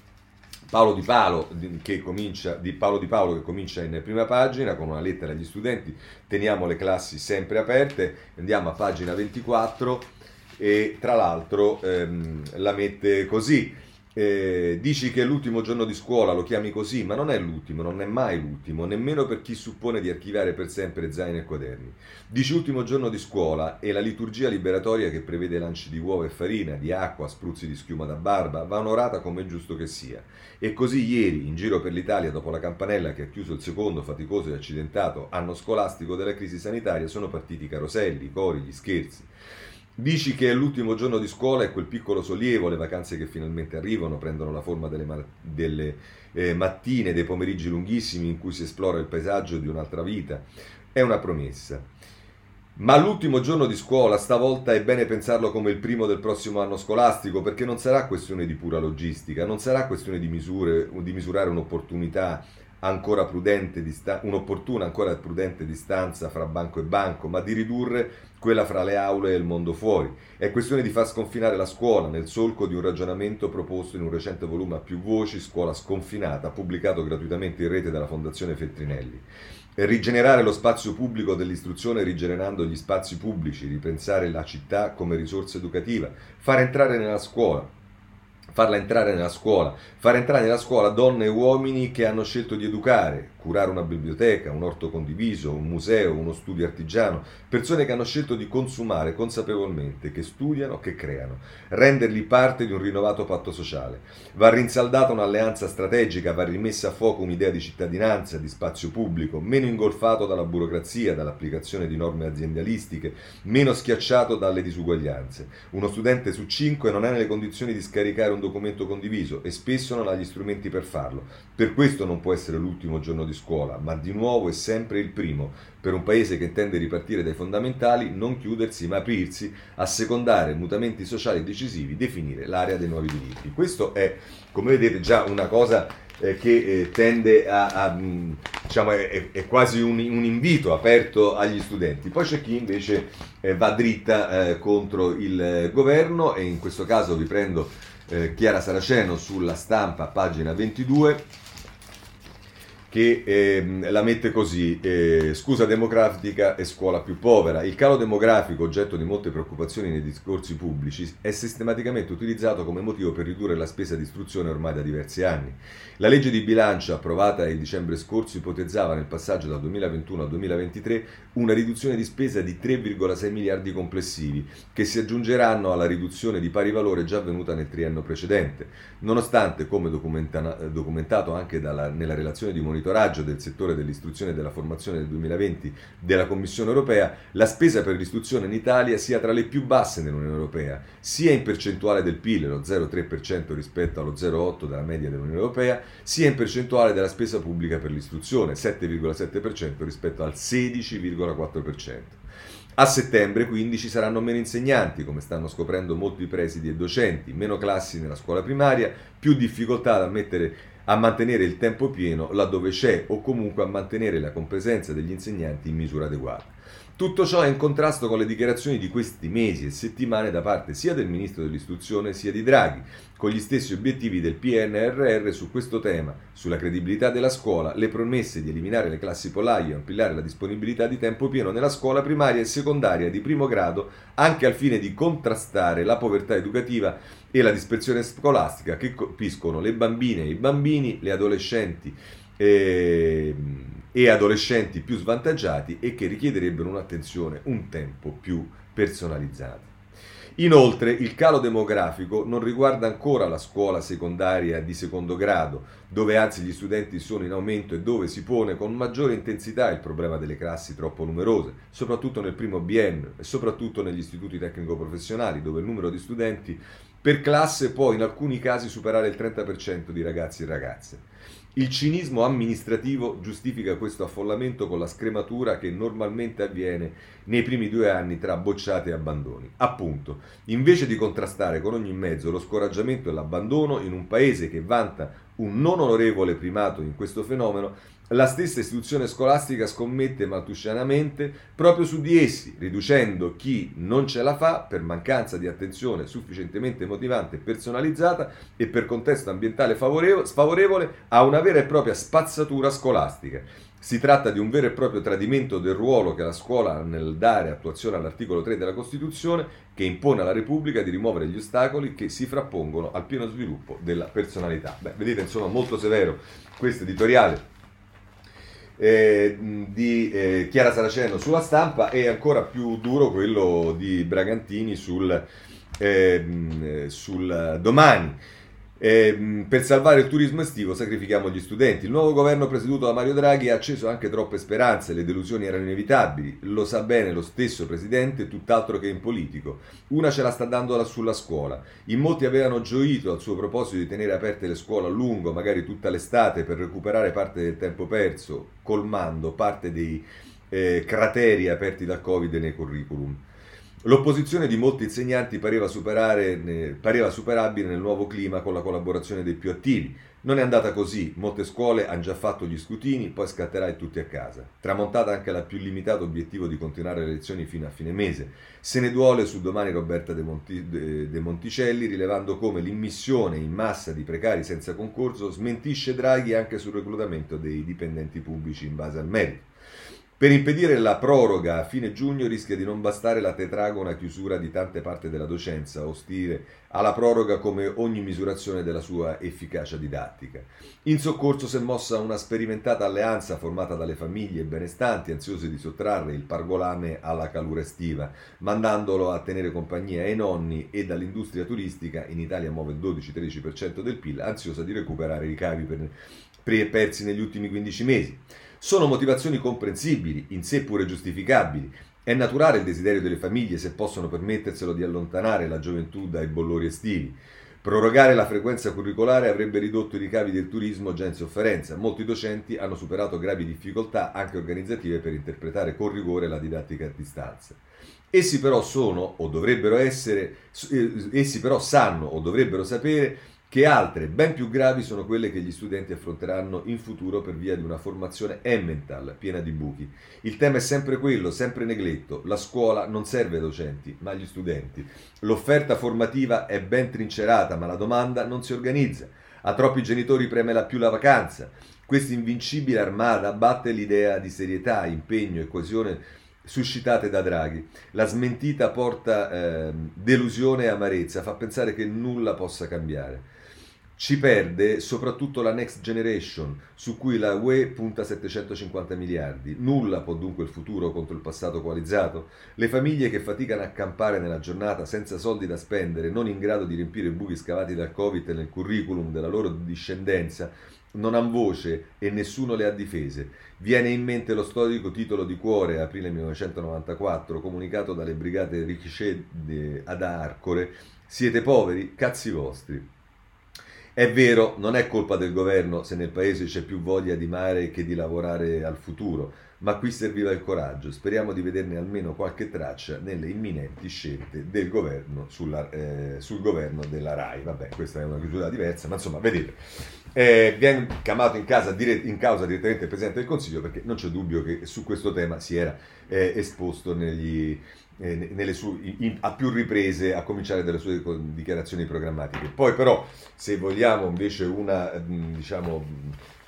Paolo Di Paolo, che comincia, di Paolo Di Paolo che comincia in prima pagina con una lettera agli studenti, teniamo le classi sempre aperte, andiamo a pagina 24 e tra l'altro ehm, la mette così, eh, dici che è l'ultimo giorno di scuola, lo chiami così, ma non è l'ultimo, non è mai l'ultimo, nemmeno per chi suppone di archiviare per sempre zaini e quaderni. Dici ultimo giorno di scuola e la liturgia liberatoria che prevede lanci di uova e farina, di acqua, spruzzi di schiuma da barba, va onorata come è giusto che sia. E così ieri, in giro per l'Italia, dopo la campanella che ha chiuso il secondo faticoso e accidentato anno scolastico della crisi sanitaria, sono partiti i caroselli, i cori, gli scherzi. Dici che è l'ultimo giorno di scuola e quel piccolo sollievo, le vacanze che finalmente arrivano, prendono la forma delle, ma- delle eh, mattine, dei pomeriggi lunghissimi in cui si esplora il paesaggio di un'altra vita. È una promessa. Ma l'ultimo giorno di scuola stavolta è bene pensarlo come il primo del prossimo anno scolastico, perché non sarà questione di pura logistica, non sarà questione di, misure, di misurare un'opportunità ancora prudente, un'opportuna ancora prudente distanza fra banco e banco, ma di ridurre quella fra le aule e il mondo fuori. È questione di far sconfinare la scuola nel solco di un ragionamento proposto in un recente volume a più voci, Scuola sconfinata, pubblicato gratuitamente in rete dalla Fondazione Feltrinelli. E rigenerare lo spazio pubblico dell'istruzione rigenerando gli spazi pubblici, ripensare la città come risorsa educativa, far entrare nella scuola, farla entrare nella scuola, far entrare nella scuola donne e uomini che hanno scelto di educare, curare una biblioteca, un orto condiviso, un museo, uno studio artigiano, persone che hanno scelto di consumare consapevolmente, che studiano, che creano, renderli parte di un rinnovato patto sociale. Va rinsaldata un'alleanza strategica, va rimessa a fuoco un'idea di cittadinanza, di spazio pubblico, meno ingolfato dalla burocrazia, dall'applicazione di norme aziendalistiche, meno schiacciato dalle disuguaglianze. Uno studente su cinque non è nelle condizioni di scaricare un documento condiviso e spesso non ha gli strumenti per farlo. Per questo non può essere l'ultimo giorno di scuola, ma di nuovo è sempre il primo, per un paese che intende ripartire dai fondamentali, non chiudersi ma aprirsi, assecondare mutamenti sociali decisivi, definire l'area dei nuovi diritti. Questo è, come vedete, già una cosa eh, che eh, tende a, a mh, diciamo, è, è, quasi un, un, invito aperto agli studenti. Poi c'è chi invece eh, va dritta eh, contro il governo e in questo caso vi prendo eh, Chiara Saraceno sulla stampa, pagina 22 che eh, la mette così, eh, scusa democratica e scuola più povera. Il calo demografico, oggetto di molte preoccupazioni nei discorsi pubblici, è sistematicamente utilizzato come motivo per ridurre la spesa di istruzione ormai da diversi anni. La legge di bilancio approvata il dicembre scorso ipotizzava nel passaggio dal 2021 al 2023 una riduzione di spesa di 3,6 miliardi complessivi, che si aggiungeranno alla riduzione di pari valore già avvenuta nel triennio precedente, nonostante, come documentato anche dalla, nella relazione di monitoraggio, monitoraggio del settore dell'istruzione e della formazione del 2020 della Commissione europea, la spesa per l'istruzione in Italia sia tra le più basse nell'Unione europea, sia in percentuale del PIL, lo 0,3% rispetto allo 0,8% della media dell'Unione europea, sia in percentuale della spesa pubblica per l'istruzione, 7,7% rispetto al 16,4%. A settembre quindi ci saranno meno insegnanti, come stanno scoprendo molti presidi e docenti, meno classi nella scuola primaria, più difficoltà ad ammettere a mantenere il tempo pieno laddove c'è o comunque a mantenere la compresenza degli insegnanti in misura adeguata. Tutto ciò è in contrasto con le dichiarazioni di questi mesi e settimane da parte sia del Ministro dell'Istruzione sia di Draghi, con gli stessi obiettivi del PNRR su questo tema, sulla credibilità della scuola, le promesse di eliminare le classi polaie e ampliare la disponibilità di tempo pieno nella scuola primaria e secondaria di primo grado, anche al fine di contrastare la povertà educativa e la dispersione scolastica che colpiscono le bambine e i bambini, le adolescenti. E e adolescenti più svantaggiati e che richiederebbero un'attenzione un tempo più personalizzata. Inoltre il calo demografico non riguarda ancora la scuola secondaria di secondo grado, dove anzi gli studenti sono in aumento e dove si pone con maggiore intensità il problema delle classi troppo numerose, soprattutto nel primo biennio e soprattutto negli istituti tecnico-professionali, dove il numero di studenti per classe può in alcuni casi superare il 30% di ragazzi e ragazze. Il cinismo amministrativo giustifica questo affollamento con la scrematura che normalmente avviene nei primi due anni tra bocciate e abbandoni. Appunto, invece di contrastare con ogni mezzo lo scoraggiamento e l'abbandono in un paese che vanta un non onorevole primato in questo fenomeno, la stessa istituzione scolastica scommette maltusianamente proprio su di essi, riducendo chi non ce la fa per mancanza di attenzione sufficientemente motivante e personalizzata e per contesto ambientale sfavorevole a una vera e propria spazzatura scolastica. Si tratta di un vero e proprio tradimento del ruolo che la scuola ha nel dare attuazione all'articolo 3 della Costituzione che impone alla Repubblica di rimuovere gli ostacoli che si frappongono al pieno sviluppo della personalità. Beh, vedete, insomma, molto severo questo editoriale eh, di eh, Chiara Saraceno sulla stampa e ancora più duro quello di Bragantini sul, eh, sul domani. Eh, per salvare il turismo estivo sacrifichiamo gli studenti. Il nuovo governo presieduto da Mario Draghi ha acceso anche troppe speranze, le delusioni erano inevitabili, lo sa bene lo stesso presidente, tutt'altro che in politico. Una ce la sta dando sulla scuola. In molti avevano gioito al suo proposito di tenere aperte le scuole a lungo, magari tutta l'estate, per recuperare parte del tempo perso, colmando parte dei eh, crateri aperti dal Covid nei curriculum. L'opposizione di molti insegnanti pareva, superare, pareva, superabile nel nuovo clima con la collaborazione dei più attivi. Non è andata così, molte scuole hanno già fatto gli scrutini, poi scatterai tutti a casa. Tramontata anche la più limitata obiettivo di continuare le lezioni fino a fine mese. Se ne duole su domani Roberta De, Monti, De, De Monticelli, rilevando come l'immissione in massa di precari senza concorso smentisce Draghi anche sul reclutamento dei dipendenti pubblici in base al merito. Per impedire la proroga a fine giugno rischia di non bastare la tetragona chiusura di tante parti della docenza, ostile alla proroga come ogni misurazione della sua efficacia didattica. In soccorso si è mossa una sperimentata alleanza formata dalle famiglie benestanti, ansiose di sottrarre il pargolame alla calura estiva, mandandolo a tenere compagnia ai nonni e dall'industria turistica, in Italia muove il 12-13% del PIL, ansiosa di recuperare i ricavi per, persi negli ultimi 15 mesi. Sono motivazioni comprensibili, in sé pure giustificabili. È naturale il desiderio delle famiglie, se possono permetterselo, di allontanare la gioventù dai bollori estivi. Prorogare la frequenza curricolare avrebbe ridotto i ricavi del turismo già in sofferenza. Molti docenti hanno superato gravi difficoltà anche organizzative per interpretare con rigore la didattica a distanza. Essi però sono o dovrebbero essere, eh, essi però sanno o dovrebbero sapere che altre, ben più gravi, sono quelle che gli studenti affronteranno in futuro per via di una formazione emmental piena di buchi. Il tema è sempre quello, sempre negletto. La scuola non serve ai docenti, ma agli studenti. L'offerta formativa è ben trincerata, ma la domanda non si organizza. A troppi genitori preme la più la vacanza. Questa invincibile armata abbatte l'idea di serietà, impegno e coesione suscitate da Draghi. La smentita porta eh, delusione e amarezza, fa pensare che nulla possa cambiare. Ci perde soprattutto la Next Generation, su cui la UE punta 750 miliardi. Nulla può dunque il futuro contro il passato coalizzato. Le famiglie che faticano a campare nella giornata senza soldi da spendere, non in grado di riempire i buchi scavati dal Covid nel curriculum della loro discendenza, non hanno voce e nessuno le ha difese. Viene in mente lo storico titolo di cuore, aprile 1994, comunicato dalle brigate Ricochet ad Arcore, siete poveri, cazzi vostri. È vero, non è colpa del governo se nel paese c'è più voglia di mare che di lavorare al futuro, ma qui serviva il coraggio. Speriamo di vederne almeno qualche traccia nelle imminenti scelte del governo sulla, eh, sul governo della RAI. Vabbè, questa è una chiusura diversa, ma insomma, vedete. Eh, viene chiamato in, casa, in, causa direttamente il Presidente del Consiglio perché non c'è dubbio che su questo tema si era eh, esposto negli, sue, in, a più riprese, a cominciare dalle sue dichiarazioni programmatiche. Poi però, se vogliamo invece una diciamo,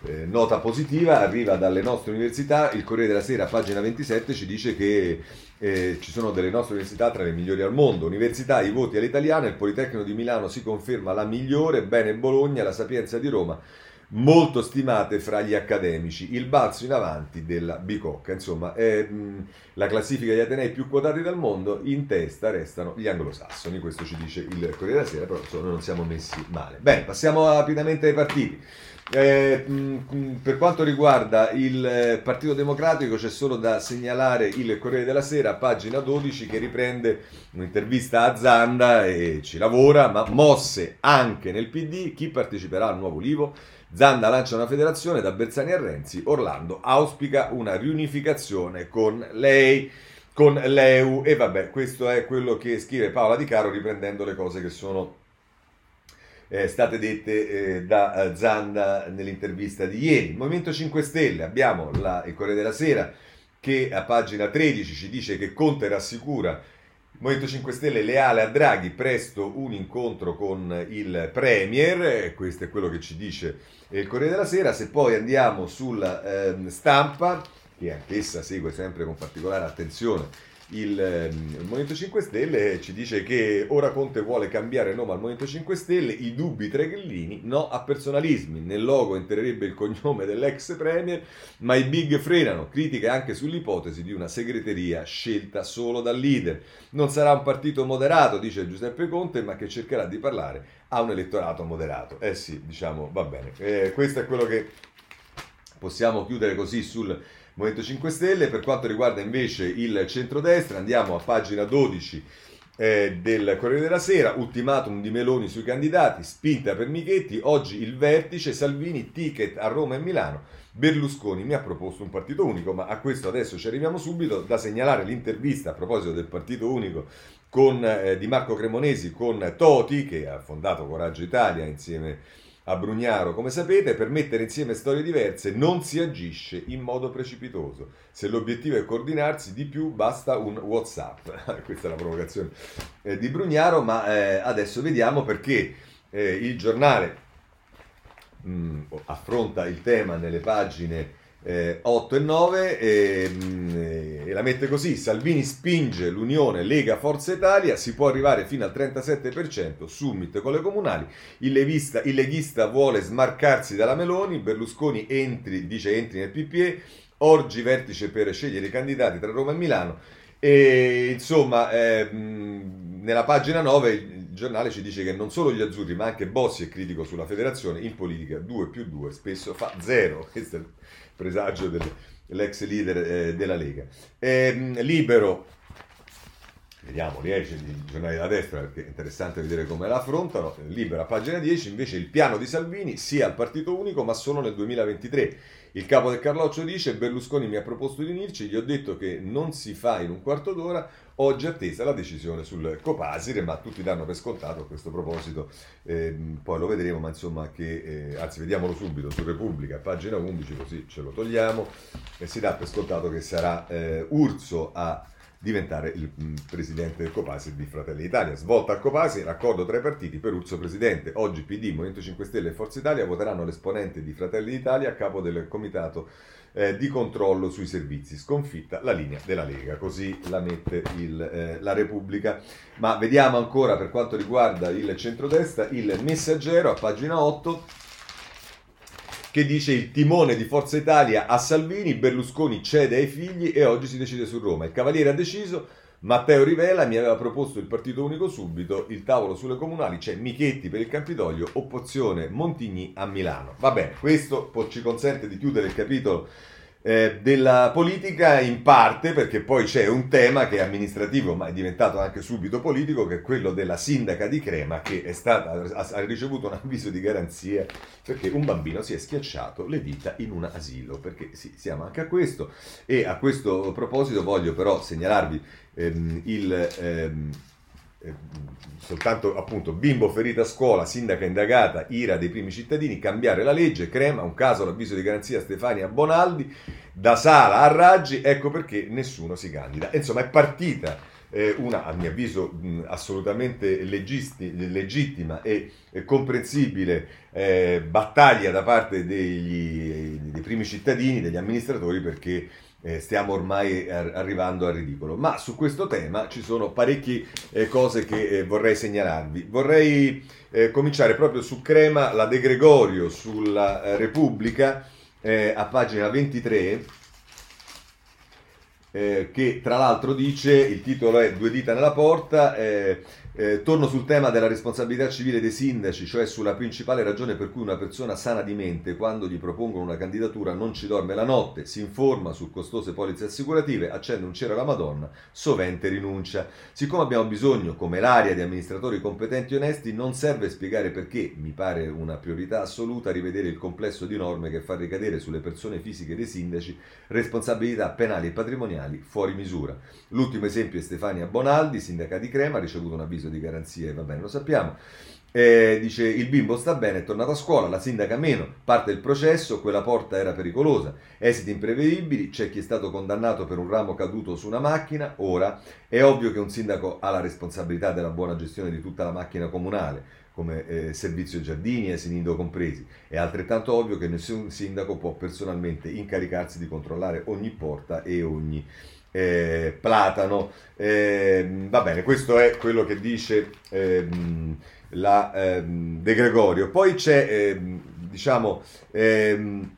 eh, nota positiva, arriva dalle nostre università, il Corriere della Sera, pagina 27, ci dice che eh, ci sono delle nostre università tra le migliori al mondo. Università, i voti all'italiana, il Politecnico di Milano si conferma la migliore, bene Bologna, la Sapienza di Roma molto stimate fra gli accademici, il balzo in avanti della Bicocca, insomma è mh, la classifica degli Atenei più quotati del mondo, in testa restano gli anglosassoni, questo ci dice il Corriere della Sera, però insomma, non siamo messi male. Bene, passiamo rapidamente ai partiti. Eh, mh, per quanto riguarda il eh, Partito Democratico c'è solo da segnalare il Corriere della Sera, pagina 12, che riprende un'intervista a Zanda e ci lavora, ma mosse anche nel PD, chi parteciperà al nuovo Livo? Zanda lancia una federazione da Bersani a Renzi, Orlando auspica una riunificazione con lei, con l'EU e vabbè, questo è quello che scrive Paola Di Caro riprendendo le cose che sono eh, state dette eh, da eh, Zanda nell'intervista di ieri. Movimento 5 Stelle, abbiamo la, il Corriere della Sera che a pagina 13 ci dice che Conte rassicura Movimento 5 Stelle leale a Draghi, presto un incontro con il Premier, questo è quello che ci dice il Corriere della Sera. Se poi andiamo sulla eh, stampa, che anch'essa segue sempre con particolare attenzione il, ehm, il, Movimento 5 Stelle ci dice che ora Conte vuole cambiare nome al Movimento 5 Stelle, i dubbi tra i grillini, no a personalismi, nel logo entrerebbe il cognome dell'ex premier, ma i big frenano, critiche anche sull'ipotesi di una segreteria scelta solo dal leader. Non sarà un partito moderato, dice Giuseppe Conte, ma che cercherà di parlare a un elettorato moderato. Eh sì, diciamo, va bene. Eh, questo è quello che possiamo chiudere così sul Movimento 5 Stelle. Per quanto riguarda invece il centrodestra, andiamo a pagina 12 eh, del Corriere della Sera, ultimatum di Meloni sui candidati, spinta per Michetti, oggi il vertice, Salvini, ticket a Roma e Milano. Berlusconi mi ha proposto un partito unico, ma a questo adesso ci arriviamo subito. Da segnalare l'intervista a proposito del partito unico con, eh, di Marco Cremonesi con Toti, che ha fondato Coraggio Italia insieme a a Brugnaro, come sapete, per mettere insieme storie diverse non si agisce in modo precipitoso. Se l'obiettivo è coordinarsi di più, basta un WhatsApp. <laughs> Questa è la provocazione eh, di Brugnaro, ma eh, adesso vediamo perché eh, il giornale mh, mm, affronta il tema nelle pagine eh, 8 e 9 e, mm, e, la mette così Salvini spinge l'Unione Lega Forza Italia si può arrivare fino al 37% summit con le comunali il, leghista, il leghista vuole smarcarsi dalla Meloni Berlusconi entri, dice entri nel PPE Orgi vertice per scegliere i candidati tra Roma e Milano e insomma eh, nella pagina 9 il giornale ci dice che non solo gli azzurri ma anche Bossi è critico sulla federazione in politica 2 più 2 spesso fa 0 <laughs> questo è presagio dell'ex leader eh, della Lega. E, libero, vediamo, riesce il giornale della destra perché è interessante vedere come la affrontano. Libera, pagina 10, invece il piano di Salvini sia al partito unico ma solo nel 2023. Il capo del Carloccio dice Berlusconi mi ha proposto di unirci, gli ho detto che non si fa in un quarto d'ora, oggi attesa la decisione sul Copasire, ma tutti danno per scontato a questo proposito, eh, poi lo vedremo, ma insomma che, eh, anzi vediamolo subito su Repubblica, pagina 11, così ce lo togliamo, e si dà per scontato che sarà eh, Urso a diventare il mh, presidente del Copasi di Fratelli d'Italia. Svolta al Copasi, raccordo tra i partiti per Urso presidente. Oggi PD, Movimento 5 Stelle e Forza Italia voteranno l'esponente di Fratelli d'Italia a capo del comitato eh, di controllo sui servizi. Sconfitta la linea della Lega, così la mette il, eh, la Repubblica. Ma vediamo ancora per quanto riguarda il centrodestra il messaggero a pagina 8 che dice il timone di Forza Italia a Salvini, Berlusconi cede ai figli e oggi si decide su Roma. Il Cavaliere ha deciso, Matteo Rivela mi aveva proposto il partito unico subito, il tavolo sulle comunali, c'è Michetti per il Campidoglio, opposizione Montigny a Milano. Va bene, questo ci consente di chiudere il capitolo eh, della politica in parte perché poi c'è un tema che è amministrativo ma è diventato anche subito politico che è quello della sindaca di Crema che stata, ha, ricevuto un avviso di garanzia perché un bambino si è schiacciato le dita in un asilo perché sì, siamo anche a questo. E a questo proposito voglio però segnalarvi ehm, il ehm, eh, soltanto appunto bimbo ferito a scuola, sindaca indagata, ira dei primi cittadini, cambiare la legge, crema, un caso l'avviso di garanzia Stefania Bonaldi, da Sala a Raggi, ecco perché nessuno si candida. Insomma è partita eh, una, a mio avviso, mh, assolutamente legisti, legittima e, e comprensibile eh, battaglia da parte degli, dei primi cittadini, degli amministratori perché eh, stiamo ormai ar- arrivando al ridicolo. Ma su questo tema ci sono parecchie eh, cose che eh, vorrei segnalarvi. Vorrei eh, cominciare proprio su Crema, la De Gregorio sulla eh, Repubblica, eh, a pagina 23. che tra l'altro dice, il titolo è Due dita nella porta, eh, torno sul tema della responsabilità civile dei sindaci, cioè sulla principale ragione per cui una persona sana di mente, quando gli propongono una candidatura, non ci dorme la notte, si informa su costose polizze assicurative, accende un cero alla Madonna, sovente rinuncia. Siccome abbiamo bisogno, come l'area di amministratori competenti e onesti, non serve spiegare perché, mi pare una priorità assoluta, rivedere il complesso di norme che fa ricadere sulle persone fisiche dei sindaci responsabilità penali e patrimoniali fuori misura. L'ultimo esempio è Stefania Bonaldi, sindaca di Crema, ha ricevuto un avviso avviso di garanzia, va bene, lo sappiamo. Eh, dice il bimbo sta bene, è tornato a scuola, la sindaca meno, parte il processo, quella porta era pericolosa, esiti imprevedibili, c'è chi è stato condannato per un ramo caduto su una macchina, ora è ovvio che un sindaco ha la responsabilità della buona gestione di tutta la macchina comunale, come eh, servizio giardini e asili nido compresi, è altrettanto ovvio che nessun sindaco può personalmente incaricarsi di controllare ogni porta e ogni eh, Platano. Eh, va bene, questo è quello che dice ehm, la, ehm, De Gregorio. Poi c'è, ehm, diciamo, ehm,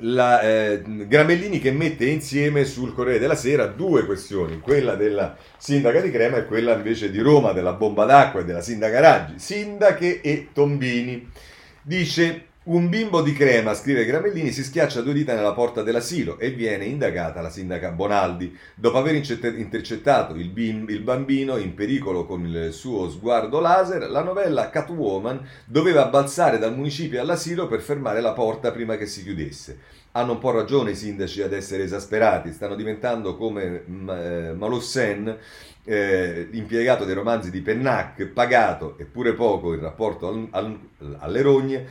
la, eh, Gramellini che mette insieme sul Corriere della Sera due questioni, quella della sindaca di Crema e quella invece di Roma, della bomba d'acqua e della sindaca Raggi, sindache e tombini. Dice un bimbo di crema, scrive Gramellini, si schiaccia due dita nella porta dell'asilo e viene indagata la sindaca Bonaldi. Dopo aver intercettato il, bim- il, bambino in pericolo con il suo sguardo laser, la novella Catwoman doveva balzare dal municipio all'asilo per fermare la porta prima che si chiudesse. Hanno un po' ragione i sindaci ad essere esasperati, stanno diventando come mm, eh, Malossen, eh, impiegato dei romanzi di Pennac, pagato, eppure poco in rapporto al, al, alle rogne,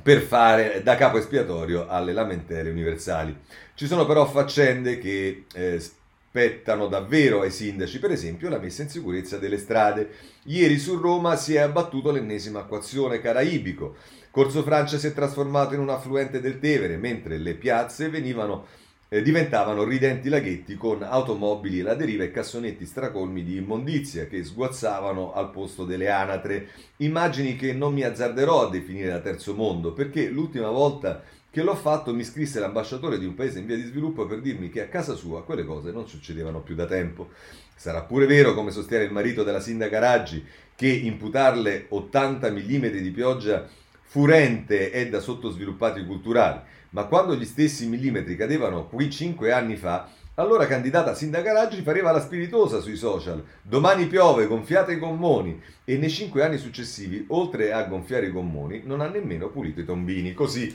per fare da capo espiatorio alle lamentele universali. Ci sono però faccende che eh, spettano davvero ai sindaci, per esempio la messa in sicurezza delle strade. Ieri su Roma si è abbattuto l'ennesima acquazione caraibico. Corso Francia si è trasformato in un affluente del Tevere, mentre le piazze venivano eh, diventavano ridenti laghetti con automobili alla deriva e cassonetti stracolmi di immondizia che sguazzavano al posto delle anatre. Immagini che non mi azzarderò a definire da terzo mondo, perché l'ultima volta che l'ho fatto mi scrisse l'ambasciatore di un paese in via di sviluppo per dirmi che a casa sua quelle cose non succedevano più da tempo. Sarà pure vero, come sostiene il marito della sindaca Raggi, che imputarle 80 mm di pioggia furente è da sottosviluppati culturali ma quando gli stessi millimetri cadevano qui cinque anni fa, allora candidata sindaca Raggi pareva la spiritosa sui social. Domani piove, gonfiate i gommoni. E nei cinque anni successivi, oltre a gonfiare i gommoni, non ha nemmeno pulito i tombini. Così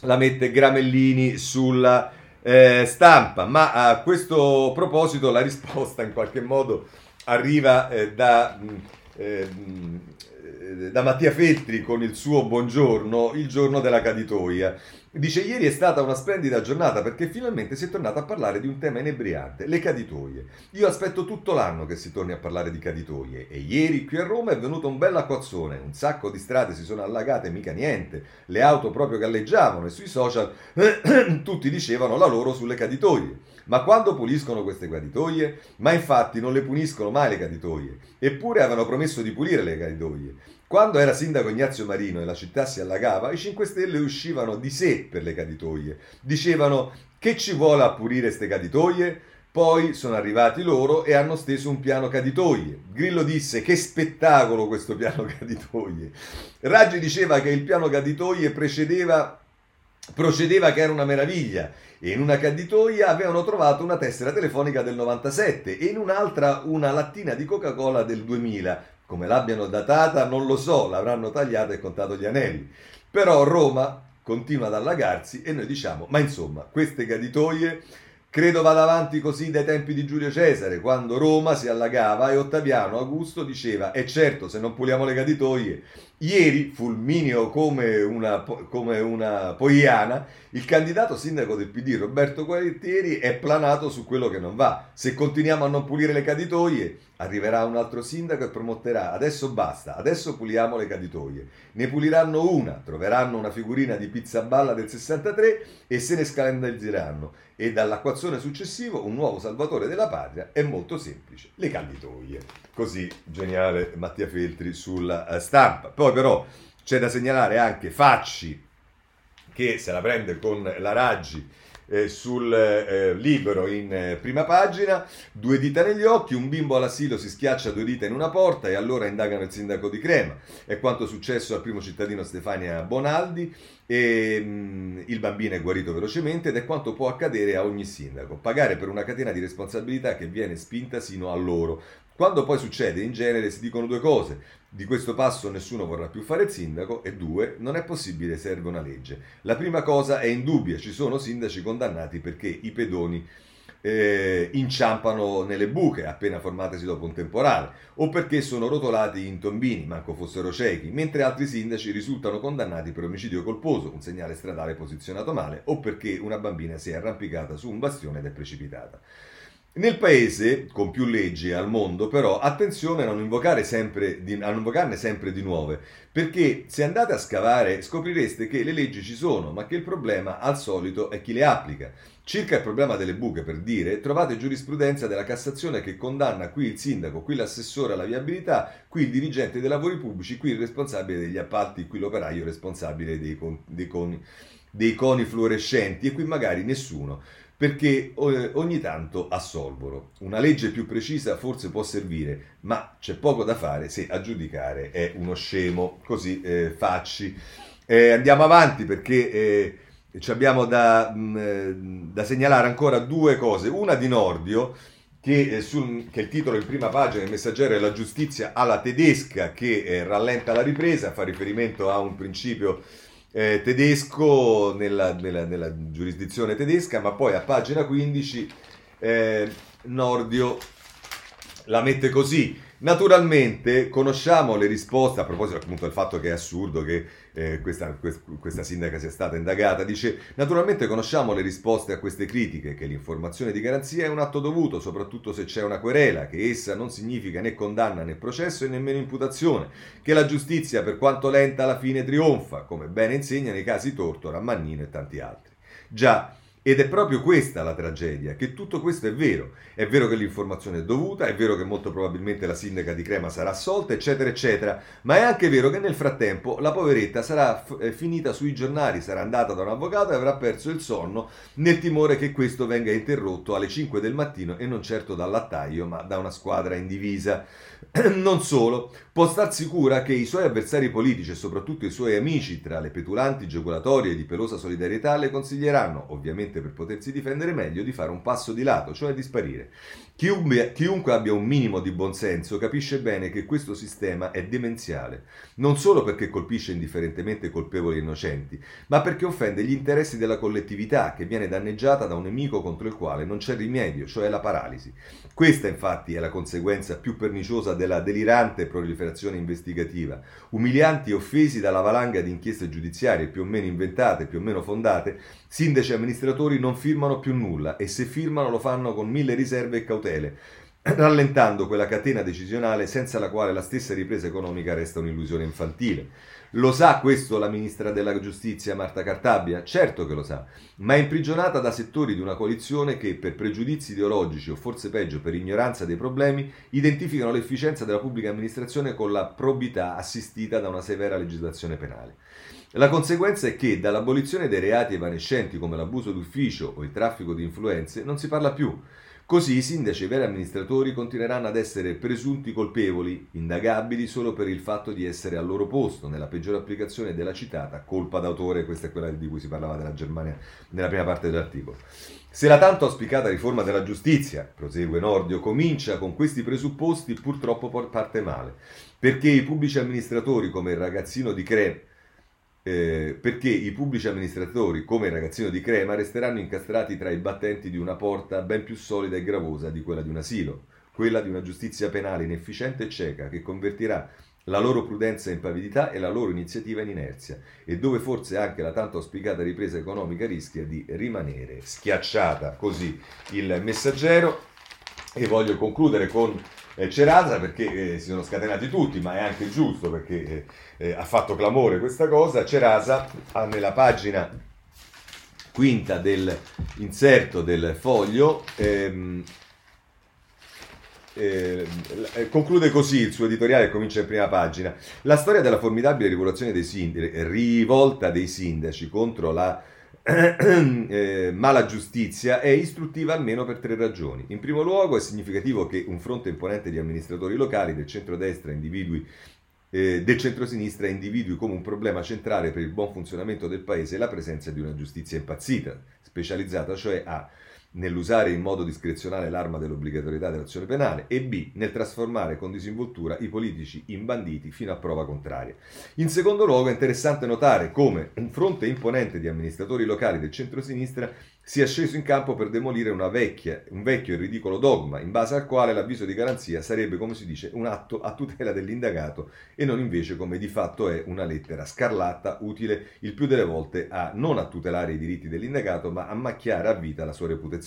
la mette Gramellini sulla eh, stampa. Ma a questo proposito la risposta in qualche modo arriva eh, da... Mh, ehm, eh, da Mattia Feltri con il suo buongiorno il giorno della caditoia. Dice ieri è stata una splendida giornata perché finalmente si è tornato a parlare di un tema inebriante, le caditoie. Io aspetto tutto l'anno che si torni a parlare di caditoie e ieri qui a Roma è venuto un bel acquazzone, un sacco di strade si sono allagate, mica niente, le auto proprio galleggiavano e sui social <clears throat> tutti dicevano la loro sulle caditoie. Ma quando puliscono queste caditoie? Ma infatti non le puniscono mai le caditoie, eppure avevano promesso di pulire le caditoie. Quando era sindaco Ignazio Marino e la città si allagava, i 5 Stelle uscivano di sé per le caditoie. Dicevano che ci vuole a pulire ste caditoie? Poi sono arrivati loro e hanno steso un piano caditoie. Grillo disse che spettacolo questo piano <laughs> caditoie. Raggi diceva che il piano caditoie precedeva, procedeva che era una meraviglia e in una caditoia avevano trovato una tessera telefonica del 97 e in un'altra una lattina di Coca-Cola del 2000 come l'abbiano datata non lo so, l'avranno tagliata e contato gli anelli. Però Roma continua ad allagarsi e noi diciamo, ma insomma, queste caditoie credo vada avanti così dai tempi di Giulio Cesare, quando Roma si allagava e Ottaviano Augusto diceva, e certo, se non puliamo le caditoie Ieri, fulmineo come una, come una poiana, il candidato sindaco del PD Roberto Gualtieri è planato su quello che non va. Se continuiamo a non pulire le caditoie, arriverà un altro sindaco e prometterà adesso basta, adesso puliamo le caditoie. Ne puliranno una, troveranno una figurina di pizza balla del 63 e se ne scandalizzeranno. E dall'acquazzone successivo un nuovo salvatore della patria è molto semplice, le caditoie. Così geniale Mattia Feltri sulla eh, stampa. Poi però c'è da segnalare anche Facci che se la prende con la Raggi eh, sul eh, libro in eh, prima pagina, due dita negli occhi, un bimbo all'asilo si schiaccia due dita in una porta e allora indagano il sindaco di Crema. È quanto successo al primo cittadino Stefania Bonaldi e mh, mm, il bambino è guarito velocemente ed è quanto può accadere a ogni sindaco, pagare per una catena di responsabilità che viene spinta sino a loro. Quando poi succede, in genere si dicono due cose. Di questo passo nessuno vorrà più fare il sindaco e due, non è possibile, serve una legge. La prima cosa è indubbia, ci sono sindaci condannati perché i pedoni eh, inciampano nelle buche appena formatesi dopo un temporale o perché sono rotolati in tombini, manco fossero ciechi, mentre altri sindaci risultano condannati per omicidio colposo, un segnale stradale posizionato male o perché una bambina si è arrampicata su un bastione ed è precipitata. Nel paese, con più leggi al mondo, però, attenzione a non, di, a non invocarne sempre di nuove, perché se andate a scavare scoprireste che le leggi ci sono, ma che il problema, al solito, è chi le applica. Circa il problema delle buche, per dire, trovate giurisprudenza della Cassazione che condanna qui il sindaco, qui l'assessore alla viabilità, qui il dirigente dei lavori pubblici, qui il responsabile degli appalti, qui l'operaio responsabile dei, con, dei, coni, dei coni fluorescenti e qui magari nessuno perché eh, ogni tanto assolvono. Una legge più precisa forse può servire, ma c'è poco da fare se a giudicare è uno scemo, così eh, facci. Eh, andiamo avanti perché eh, abbiamo da, mh, mm, eh, da, segnalare ancora due cose. Una di Nordio, che, eh, sul, che, è il titolo in prima pagina del messaggero è La giustizia alla tedesca che rallenta la ripresa, fa riferimento a un principio eh, tedesco nella, nella, nella, giurisdizione tedesca, ma poi a pagina 15 eh, Nordio la mette così. Naturalmente conosciamo le risposte, a proposito appunto del fatto che è assurdo che eh, questa, questa, sindaca sia stata indagata, dice naturalmente conosciamo le risposte a queste critiche, che l'informazione di garanzia è un atto dovuto, soprattutto se c'è una querela, che essa non significa né condanna né processo e nemmeno imputazione, che la giustizia per quanto lenta alla fine trionfa, come bene insegna nei casi Tortora, Mannino e tanti altri. Già, ed è proprio questa la tragedia, che tutto questo è vero. È vero che l'informazione è dovuta, è vero che molto probabilmente la sindaca di Crema sarà assolta, eccetera, eccetera, ma è anche vero che nel frattempo la poveretta sarà f- eh, finita sui giornali, sarà andata da un avvocato e avrà perso il sonno nel timore che questo venga interrotto alle 5 del mattino e non certo dal lattaio, ma da una squadra in divisa. <coughs> Non solo, può star sicura che i suoi avversari politici e soprattutto i suoi amici tra le petulanti giocolatori e di pelosa solidarietà le consiglieranno, ovviamente per potersi difendere meglio di fare un passo di lato, cioè di sparire. Chiunque, chiunque abbia un minimo di buonsenso capisce bene che questo sistema è demenziale, non solo perché colpisce indifferentemente colpevoli e innocenti, ma perché offende gli interessi della collettività che viene danneggiata da un nemico contro il quale non c'è rimedio, cioè la paralisi. Questa infatti è la conseguenza più perniciosa della delirante proliferazione investigativa. Umilianti e offesi dalla valanga di inchieste giudiziarie più o meno inventate, più o meno fondate, sindaci e amministratori non firmano più nulla e se firmano lo fanno con mille riserve e cautele <clears throat> rallentando quella catena decisionale senza la quale la stessa ripresa economica resta un'illusione infantile. Lo sa questo la ministra della giustizia Marta Cartabia? Certo che lo sa, ma è imprigionata da settori di una coalizione che, per pregiudizi ideologici o forse peggio per ignoranza dei problemi, identificano l'efficienza della pubblica amministrazione con la probità assistita da una severa legislazione penale. La conseguenza è che dall'abolizione dei reati evanescenti come l'abuso d'ufficio o il traffico di influenze non si parla più. Così i sindaci e i veri amministratori continueranno ad essere presunti colpevoli, indagabili solo per il fatto di essere al loro posto, nella peggiore applicazione della citata colpa d'autore, questa è quella di cui si parlava della Germania nella prima parte dell'articolo. Se la tanto auspicata riforma della giustizia, prosegue Nordio, comincia con questi presupposti, purtroppo parte male, perché i pubblici amministratori come il ragazzino di Creme eh, perché i pubblici amministratori, come il ragazzino di Crema, resteranno incastrati tra i battenti di una porta ben più solida e gravosa di quella di un asilo, quella di una giustizia penale inefficiente e cieca che convertirà la loro prudenza in pavidità e la loro iniziativa in inerzia, e dove forse anche la tanto auspicata ripresa economica rischia di rimanere schiacciata. Così il messaggero. E voglio concludere con Cerasa perché eh, si sono scatenati tutti, ma è anche giusto perché eh, eh ha fatto clamore questa cosa. Cerasa ha nella pagina quinta dell'inserto del foglio ehm, eh, conclude così il suo editoriale che comincia in prima pagina. La storia della formidabile rivoluzione dei sindaci, rivolta dei sindaci contro la eh, <clears throat> mala giustizia è istruttiva almeno per tre ragioni. In primo luogo è significativo che un fronte imponente di amministratori locali del centrodestra individui eh, del centrosinistra individui come un problema centrale per il buon funzionamento del paese la presenza di una giustizia impazzita, specializzata cioè a nell'usare in modo discrezionale l'arma dell'obbligatorietà dell'azione penale e B nel trasformare con disinvoltura i politici in banditi fino a prova contraria. In secondo luogo è interessante notare come un fronte imponente di amministratori locali del centro-sinistra sia sceso in campo per demolire vecchia, un vecchio e ridicolo dogma, in base al quale l'avviso di garanzia sarebbe, come si dice, un atto a tutela dell'indagato e non invece come di fatto è una lettera scarlatta, utile il più delle volte a non a tutelare i diritti dell'indagato, ma a macchiare a vita la sua reputazione.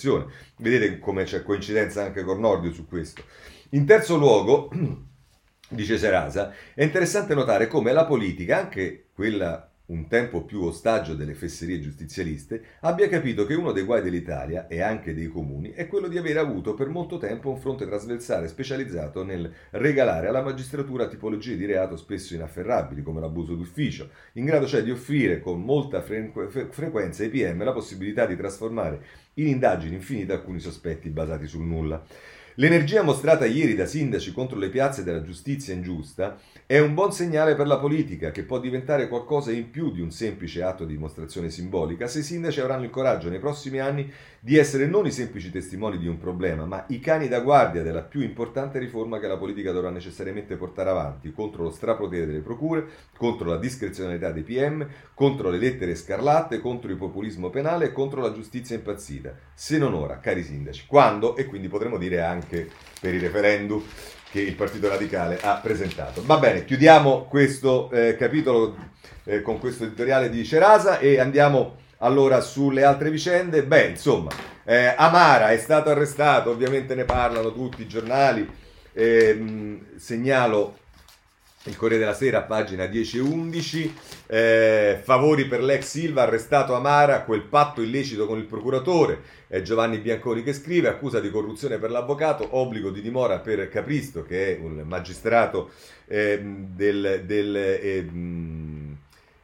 Vedete come c'è coincidenza anche con Nordio su questo. In terzo luogo, <clears throat> dice Serasa, è interessante notare come la politica, anche quella un tempo più ostaggio delle fesserie giustizialiste, abbia capito che uno dei guai dell'Italia e anche dei comuni è quello di aver avuto per molto tempo un fronte trasversale specializzato nel regalare alla magistratura tipologie di reato spesso inafferrabili, come l'abuso d'ufficio, in grado cioè di offrire con molta fre- frequenza ai PM la possibilità di trasformare in indagini infinite alcuni sospetti basati sul nulla. L'energia mostrata ieri da sindaci contro le piazze della giustizia ingiusta è un buon segnale per la politica, che può diventare qualcosa in più di un semplice atto di dimostrazione simbolica se i sindaci avranno il coraggio nei prossimi anni di essere non i semplici testimoni di un problema, ma i cani da guardia della più importante riforma che la politica dovrà necessariamente portare avanti contro lo strapotere delle procure, contro la discrezionalità dei PM, contro le lettere scarlatte, contro il populismo penale e contro la giustizia impazzita. Se non ora, cari sindaci, quando? E quindi potremmo dire anche per il referendum che il Partito Radicale ha presentato. Va bene, chiudiamo questo eh, capitolo eh, con questo editoriale di Cerasa e andiamo allora sulle altre vicende. Beh, insomma, eh, Amara è stato arrestato, ovviamente ne parlano tutti i giornali. Ehm, segnalo il Corriere della Sera, pagina 10 e 11. Eh, favori per l'ex Silva, arrestato Amara, quel patto illecito con il procuratore. È Giovanni Bianconi che scrive, accusa di corruzione per l'avvocato, obbligo di dimora per Capristo, che è un magistrato eh, del... del eh,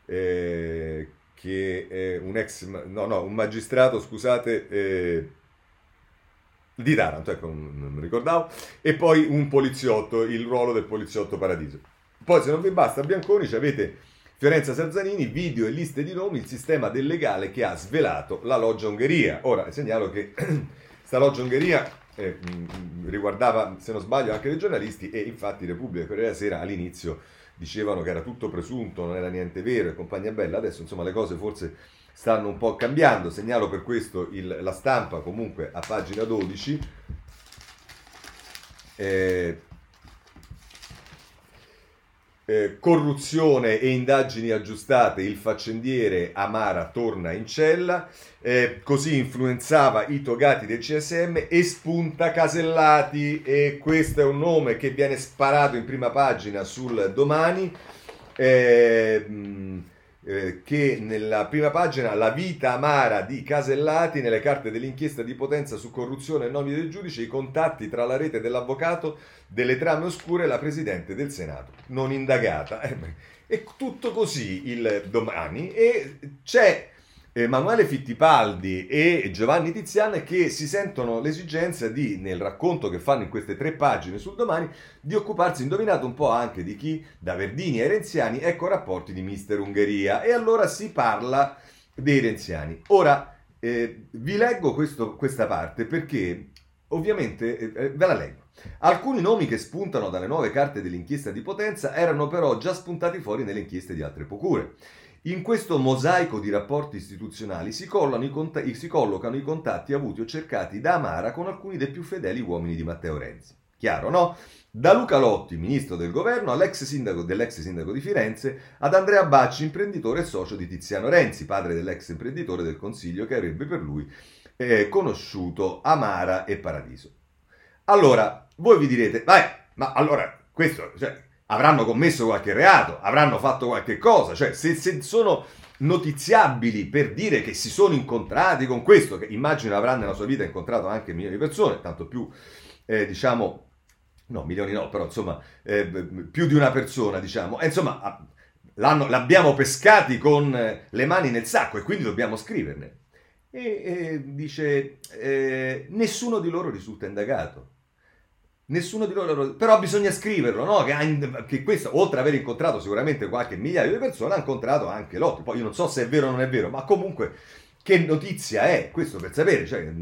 eh, che è un ex, no, no, un magistrato, scusate, eh, di Taranto, ecco, non mi ricordavo, e poi un poliziotto, il ruolo del poliziotto Paradiso. Poi se non vi basta Bianconi, avete Fiorenza Sarzanini, video e liste di nomi, il sistema del legale che ha svelato la loggia Ungheria. Ora segnalo che <clears throat> sta loggia Ungheria eh, riguardava, se non sbaglio, anche dei giornalisti e infatti Repubblica e Corriere della Sera all'inizio dicevano che era tutto presunto, non era niente vero e compagnia bella, adesso insomma le cose forse stanno un po' cambiando, segnalo per questo il, la stampa comunque a pagina 12. Eh, eh, corruzione e indagini aggiustate, il faccendiere Amara torna in cella, eh, così influenzava i togati del CSM e spunta Casellati e questo è un nome che viene sparato in prima pagina sul domani. Eh, eh, che nella prima pagina la vita amara di Casellati nelle carte dell'inchiesta di Potenza su corruzione e nomine del giudice, i contatti tra la rete dell'avvocato, delle trame oscure e la Presidente del Senato, non indagata. <laughs> Eh, è tutto così il domani e c'è Emanuele Fittipaldi e Giovanni Tiziana che si sentono l'esigenza di, nel racconto che fanno in queste tre pagine sul domani, di occuparsi, indovinato un po' anche di chi, da Verdini ai Renziani, ecco rapporti di Mister Ungheria. E allora si parla dei Renziani. Ora, eh, vi leggo questo, questa parte perché, ovviamente, eh, eh, ve la leggo. Alcuni nomi che spuntano dalle nuove carte dell'inchiesta di Potenza erano però già spuntati fuori nelle inchieste di altre procure. In questo mosaico di rapporti istituzionali si, i cont- si collocano i contatti avuti o cercati da Amara con alcuni dei più fedeli uomini di Matteo Renzi. Chiaro, no? Da Luca Lotti, ministro del governo, all'ex sindaco dell'ex sindaco di Firenze, ad Andrea Bacci, imprenditore e socio di Tiziano Renzi, padre dell'ex imprenditore del Consiglio che avrebbe per lui eh, conosciuto Amara e Paradiso. Allora, voi vi direte, vai, ma allora, questo, cioè, avranno commesso qualche reato, avranno fatto qualche cosa, cioè se, se, sono notiziabili per dire che si sono incontrati con questo, che immagino avrà nella sua vita incontrato anche milioni di persone, tanto più, eh, diciamo, no, milioni no, però insomma, eh, più di una persona, diciamo, e, insomma, l'abbiamo pescati con eh, le mani nel sacco e quindi dobbiamo scriverne. E, e dice, eh, nessuno di loro risulta indagato. Nessuno di loro, però bisogna scriverlo, no? Che, che questo, oltre ad aver incontrato sicuramente qualche migliaio di persone, ha incontrato anche Lotti. Poi io non so se è vero o non è vero, ma comunque che notizia è questo per sapere? Cioè,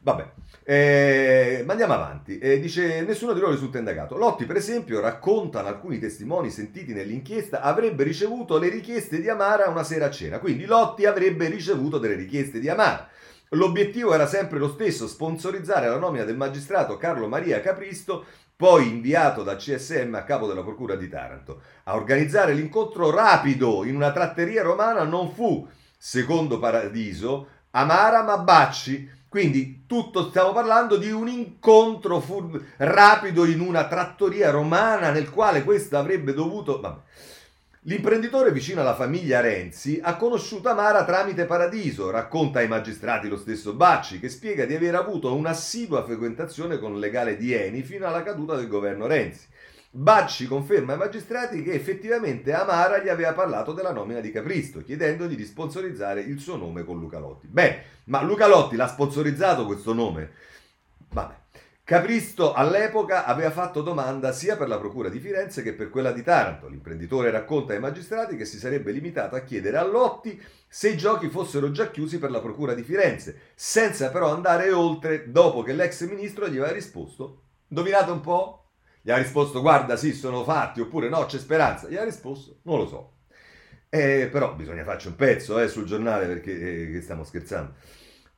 vabbè, eh, ma andiamo avanti. Eh, dice: Nessuno di loro risulta indagato. Lotti, per esempio, raccontano alcuni testimoni sentiti nell'inchiesta, avrebbe ricevuto le richieste di Amara una sera a cena. Quindi Lotti avrebbe ricevuto delle richieste di Amara. L'obiettivo era sempre lo stesso, sponsorizzare la nomina del magistrato Carlo Maria Capristo, poi inviato dal CSM a capo della Procura di Taranto. A organizzare l'incontro rapido in una tratteria romana non fu, secondo Paradiso, Amara ma Bacci. Quindi tutto stiamo parlando di un incontro rapido in una trattoria romana nel quale questo avrebbe dovuto... Vabbè. L'imprenditore vicino alla famiglia Renzi ha conosciuto Amara tramite Paradiso, racconta ai magistrati lo stesso Bacci, che spiega di aver avuto un'assidua frequentazione con il legale di Eni fino alla caduta del governo Renzi. Bacci conferma ai magistrati che effettivamente Amara gli aveva parlato della nomina di Capristo, chiedendogli di sponsorizzare il suo nome con Luca Lotti. Beh, ma Luca Lotti l'ha sponsorizzato questo nome? Vabbè. Capristo all'epoca aveva fatto domanda sia per la Procura di Firenze che per quella di Taranto. L'imprenditore racconta ai magistrati che si sarebbe limitato a chiedere a Lotti se i giochi fossero già chiusi per la Procura di Firenze, senza però andare oltre dopo che l'ex ministro gli aveva risposto. Indovinate un po'? Gli ha risposto guarda sì sono fatti oppure no c'è speranza. Gli ha risposto non lo so. Eh, però bisogna farci un pezzo eh, sul giornale perché eh, stiamo scherzando.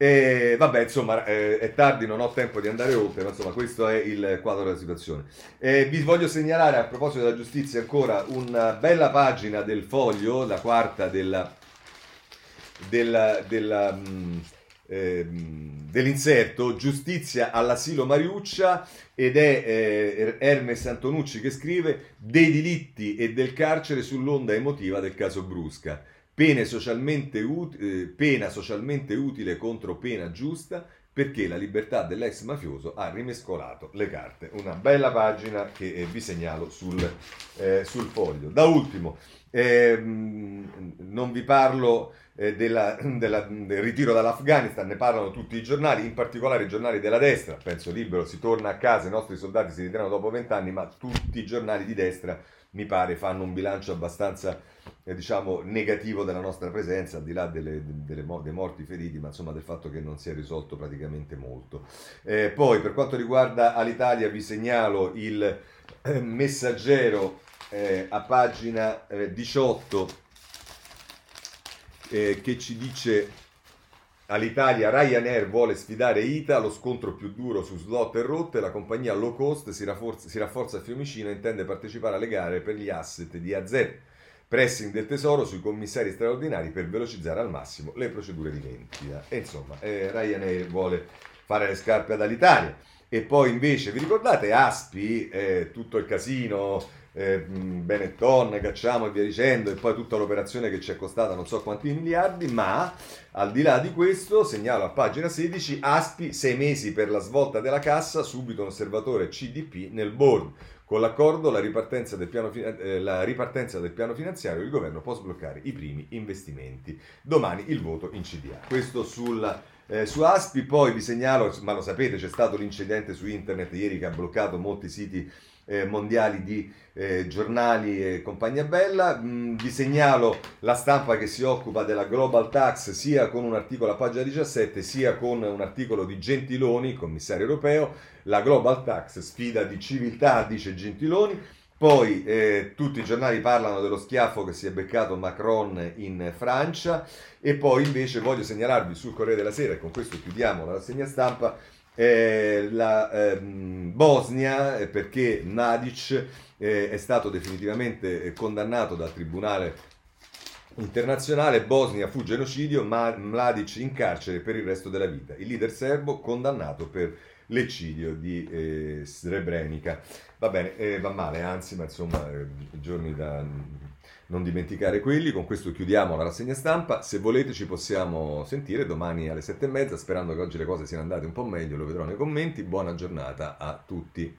E vabbè, insomma, eh, è tardi, non ho tempo di andare oltre, ma insomma, questo è il quadro della situazione. Eh, vi voglio segnalare a proposito della giustizia ancora una bella pagina del foglio, la quarta della, della, della, mh, mm, eh, dell'inserto Giustizia all'asilo Mariuccia ed è eh, Hermes Antonucci che scrive dei diritti e del carcere sull'onda emotiva del caso Brusca. Pena socialmente, ut- eh, pena socialmente utile contro pena giusta perché la libertà dell'ex mafioso ha rimescolato le carte. Una bella pagina che eh, vi segnalo sul, eh, sul, foglio. Da ultimo, ehm, non vi parlo eh, della, della, del ritiro dall'Afghanistan, ne parlano tutti i giornali, in particolare i giornali della destra. Penso libero, si torna a casa, i nostri soldati si ritirano dopo vent'anni, ma tutti i giornali di destra mi pare fanno un bilancio abbastanza eh, diciamo, negativo della nostra presenza, al di là delle, delle, dei morti feriti, ma insomma del fatto che non si è risolto praticamente molto. Eh, poi per quanto riguarda Alitalia vi segnalo il eh, messaggero eh, a pagina 18 eh, che ci dice All'Italia Ryanair vuole sfidare ITA, lo scontro più duro su slot e rotte, la compagnia low cost si rafforza, si rafforza a Fiumicino e intende partecipare alle gare per gli asset di AZ. Pressing del tesoro sui commissari straordinari per velocizzare al massimo le procedure di vendita. E insomma, eh, Ryanair vuole fare le scarpe ad Alitalia. E poi invece, vi ricordate Aspi, eh, tutto il casino, eh, Benetton, Cacciamo e via dicendo, e poi tutta l'operazione che ci è costata non so quanti miliardi, ma al di là di questo, segnalo a pagina 16, Aspi, sei mesi per la svolta della cassa, subito un osservatore CDP nel board. Con l'accordo la ripartenza, piano, eh, la ripartenza del piano finanziario il governo può sbloccare i primi investimenti. Domani il voto in CDA. Questo sulla, eh, su Aspi, poi vi segnalo, ma lo sapete, c'è stato l'incidente su internet ieri che ha bloccato molti siti eh, mondiali di eh, giornali e compagnia bella. Mm, vi segnalo la stampa che si occupa della Global Tax sia con un articolo a pagina 17 sia con un articolo di Gentiloni, commissario europeo. La Global Tax sfida di civiltà, dice Gentiloni. Poi eh, tutti i giornali parlano dello schiaffo che si è beccato Macron in Francia e poi invece voglio segnalarvi sul Corriere della Sera, e con questo chiudiamo la rassegna stampa, eh, la ehm, Bosnia eh, perché Nadic eh, è stato definitivamente eh, condannato dal Tribunale internazionale, Bosnia fu genocidio, ma Mladic in carcere per il resto della vita. Il leader serbo condannato per l'eccidio di eh, Srebrenica. Va bene, eh, va male, anzi, ma insomma, eh, giorni da non dimenticare quelli. Con questo chiudiamo la rassegna stampa. Se volete ci possiamo sentire domani alle sette e mezza, sperando che oggi le cose siano andate un po' meglio, lo vedrò nei commenti. Buona giornata a tutti.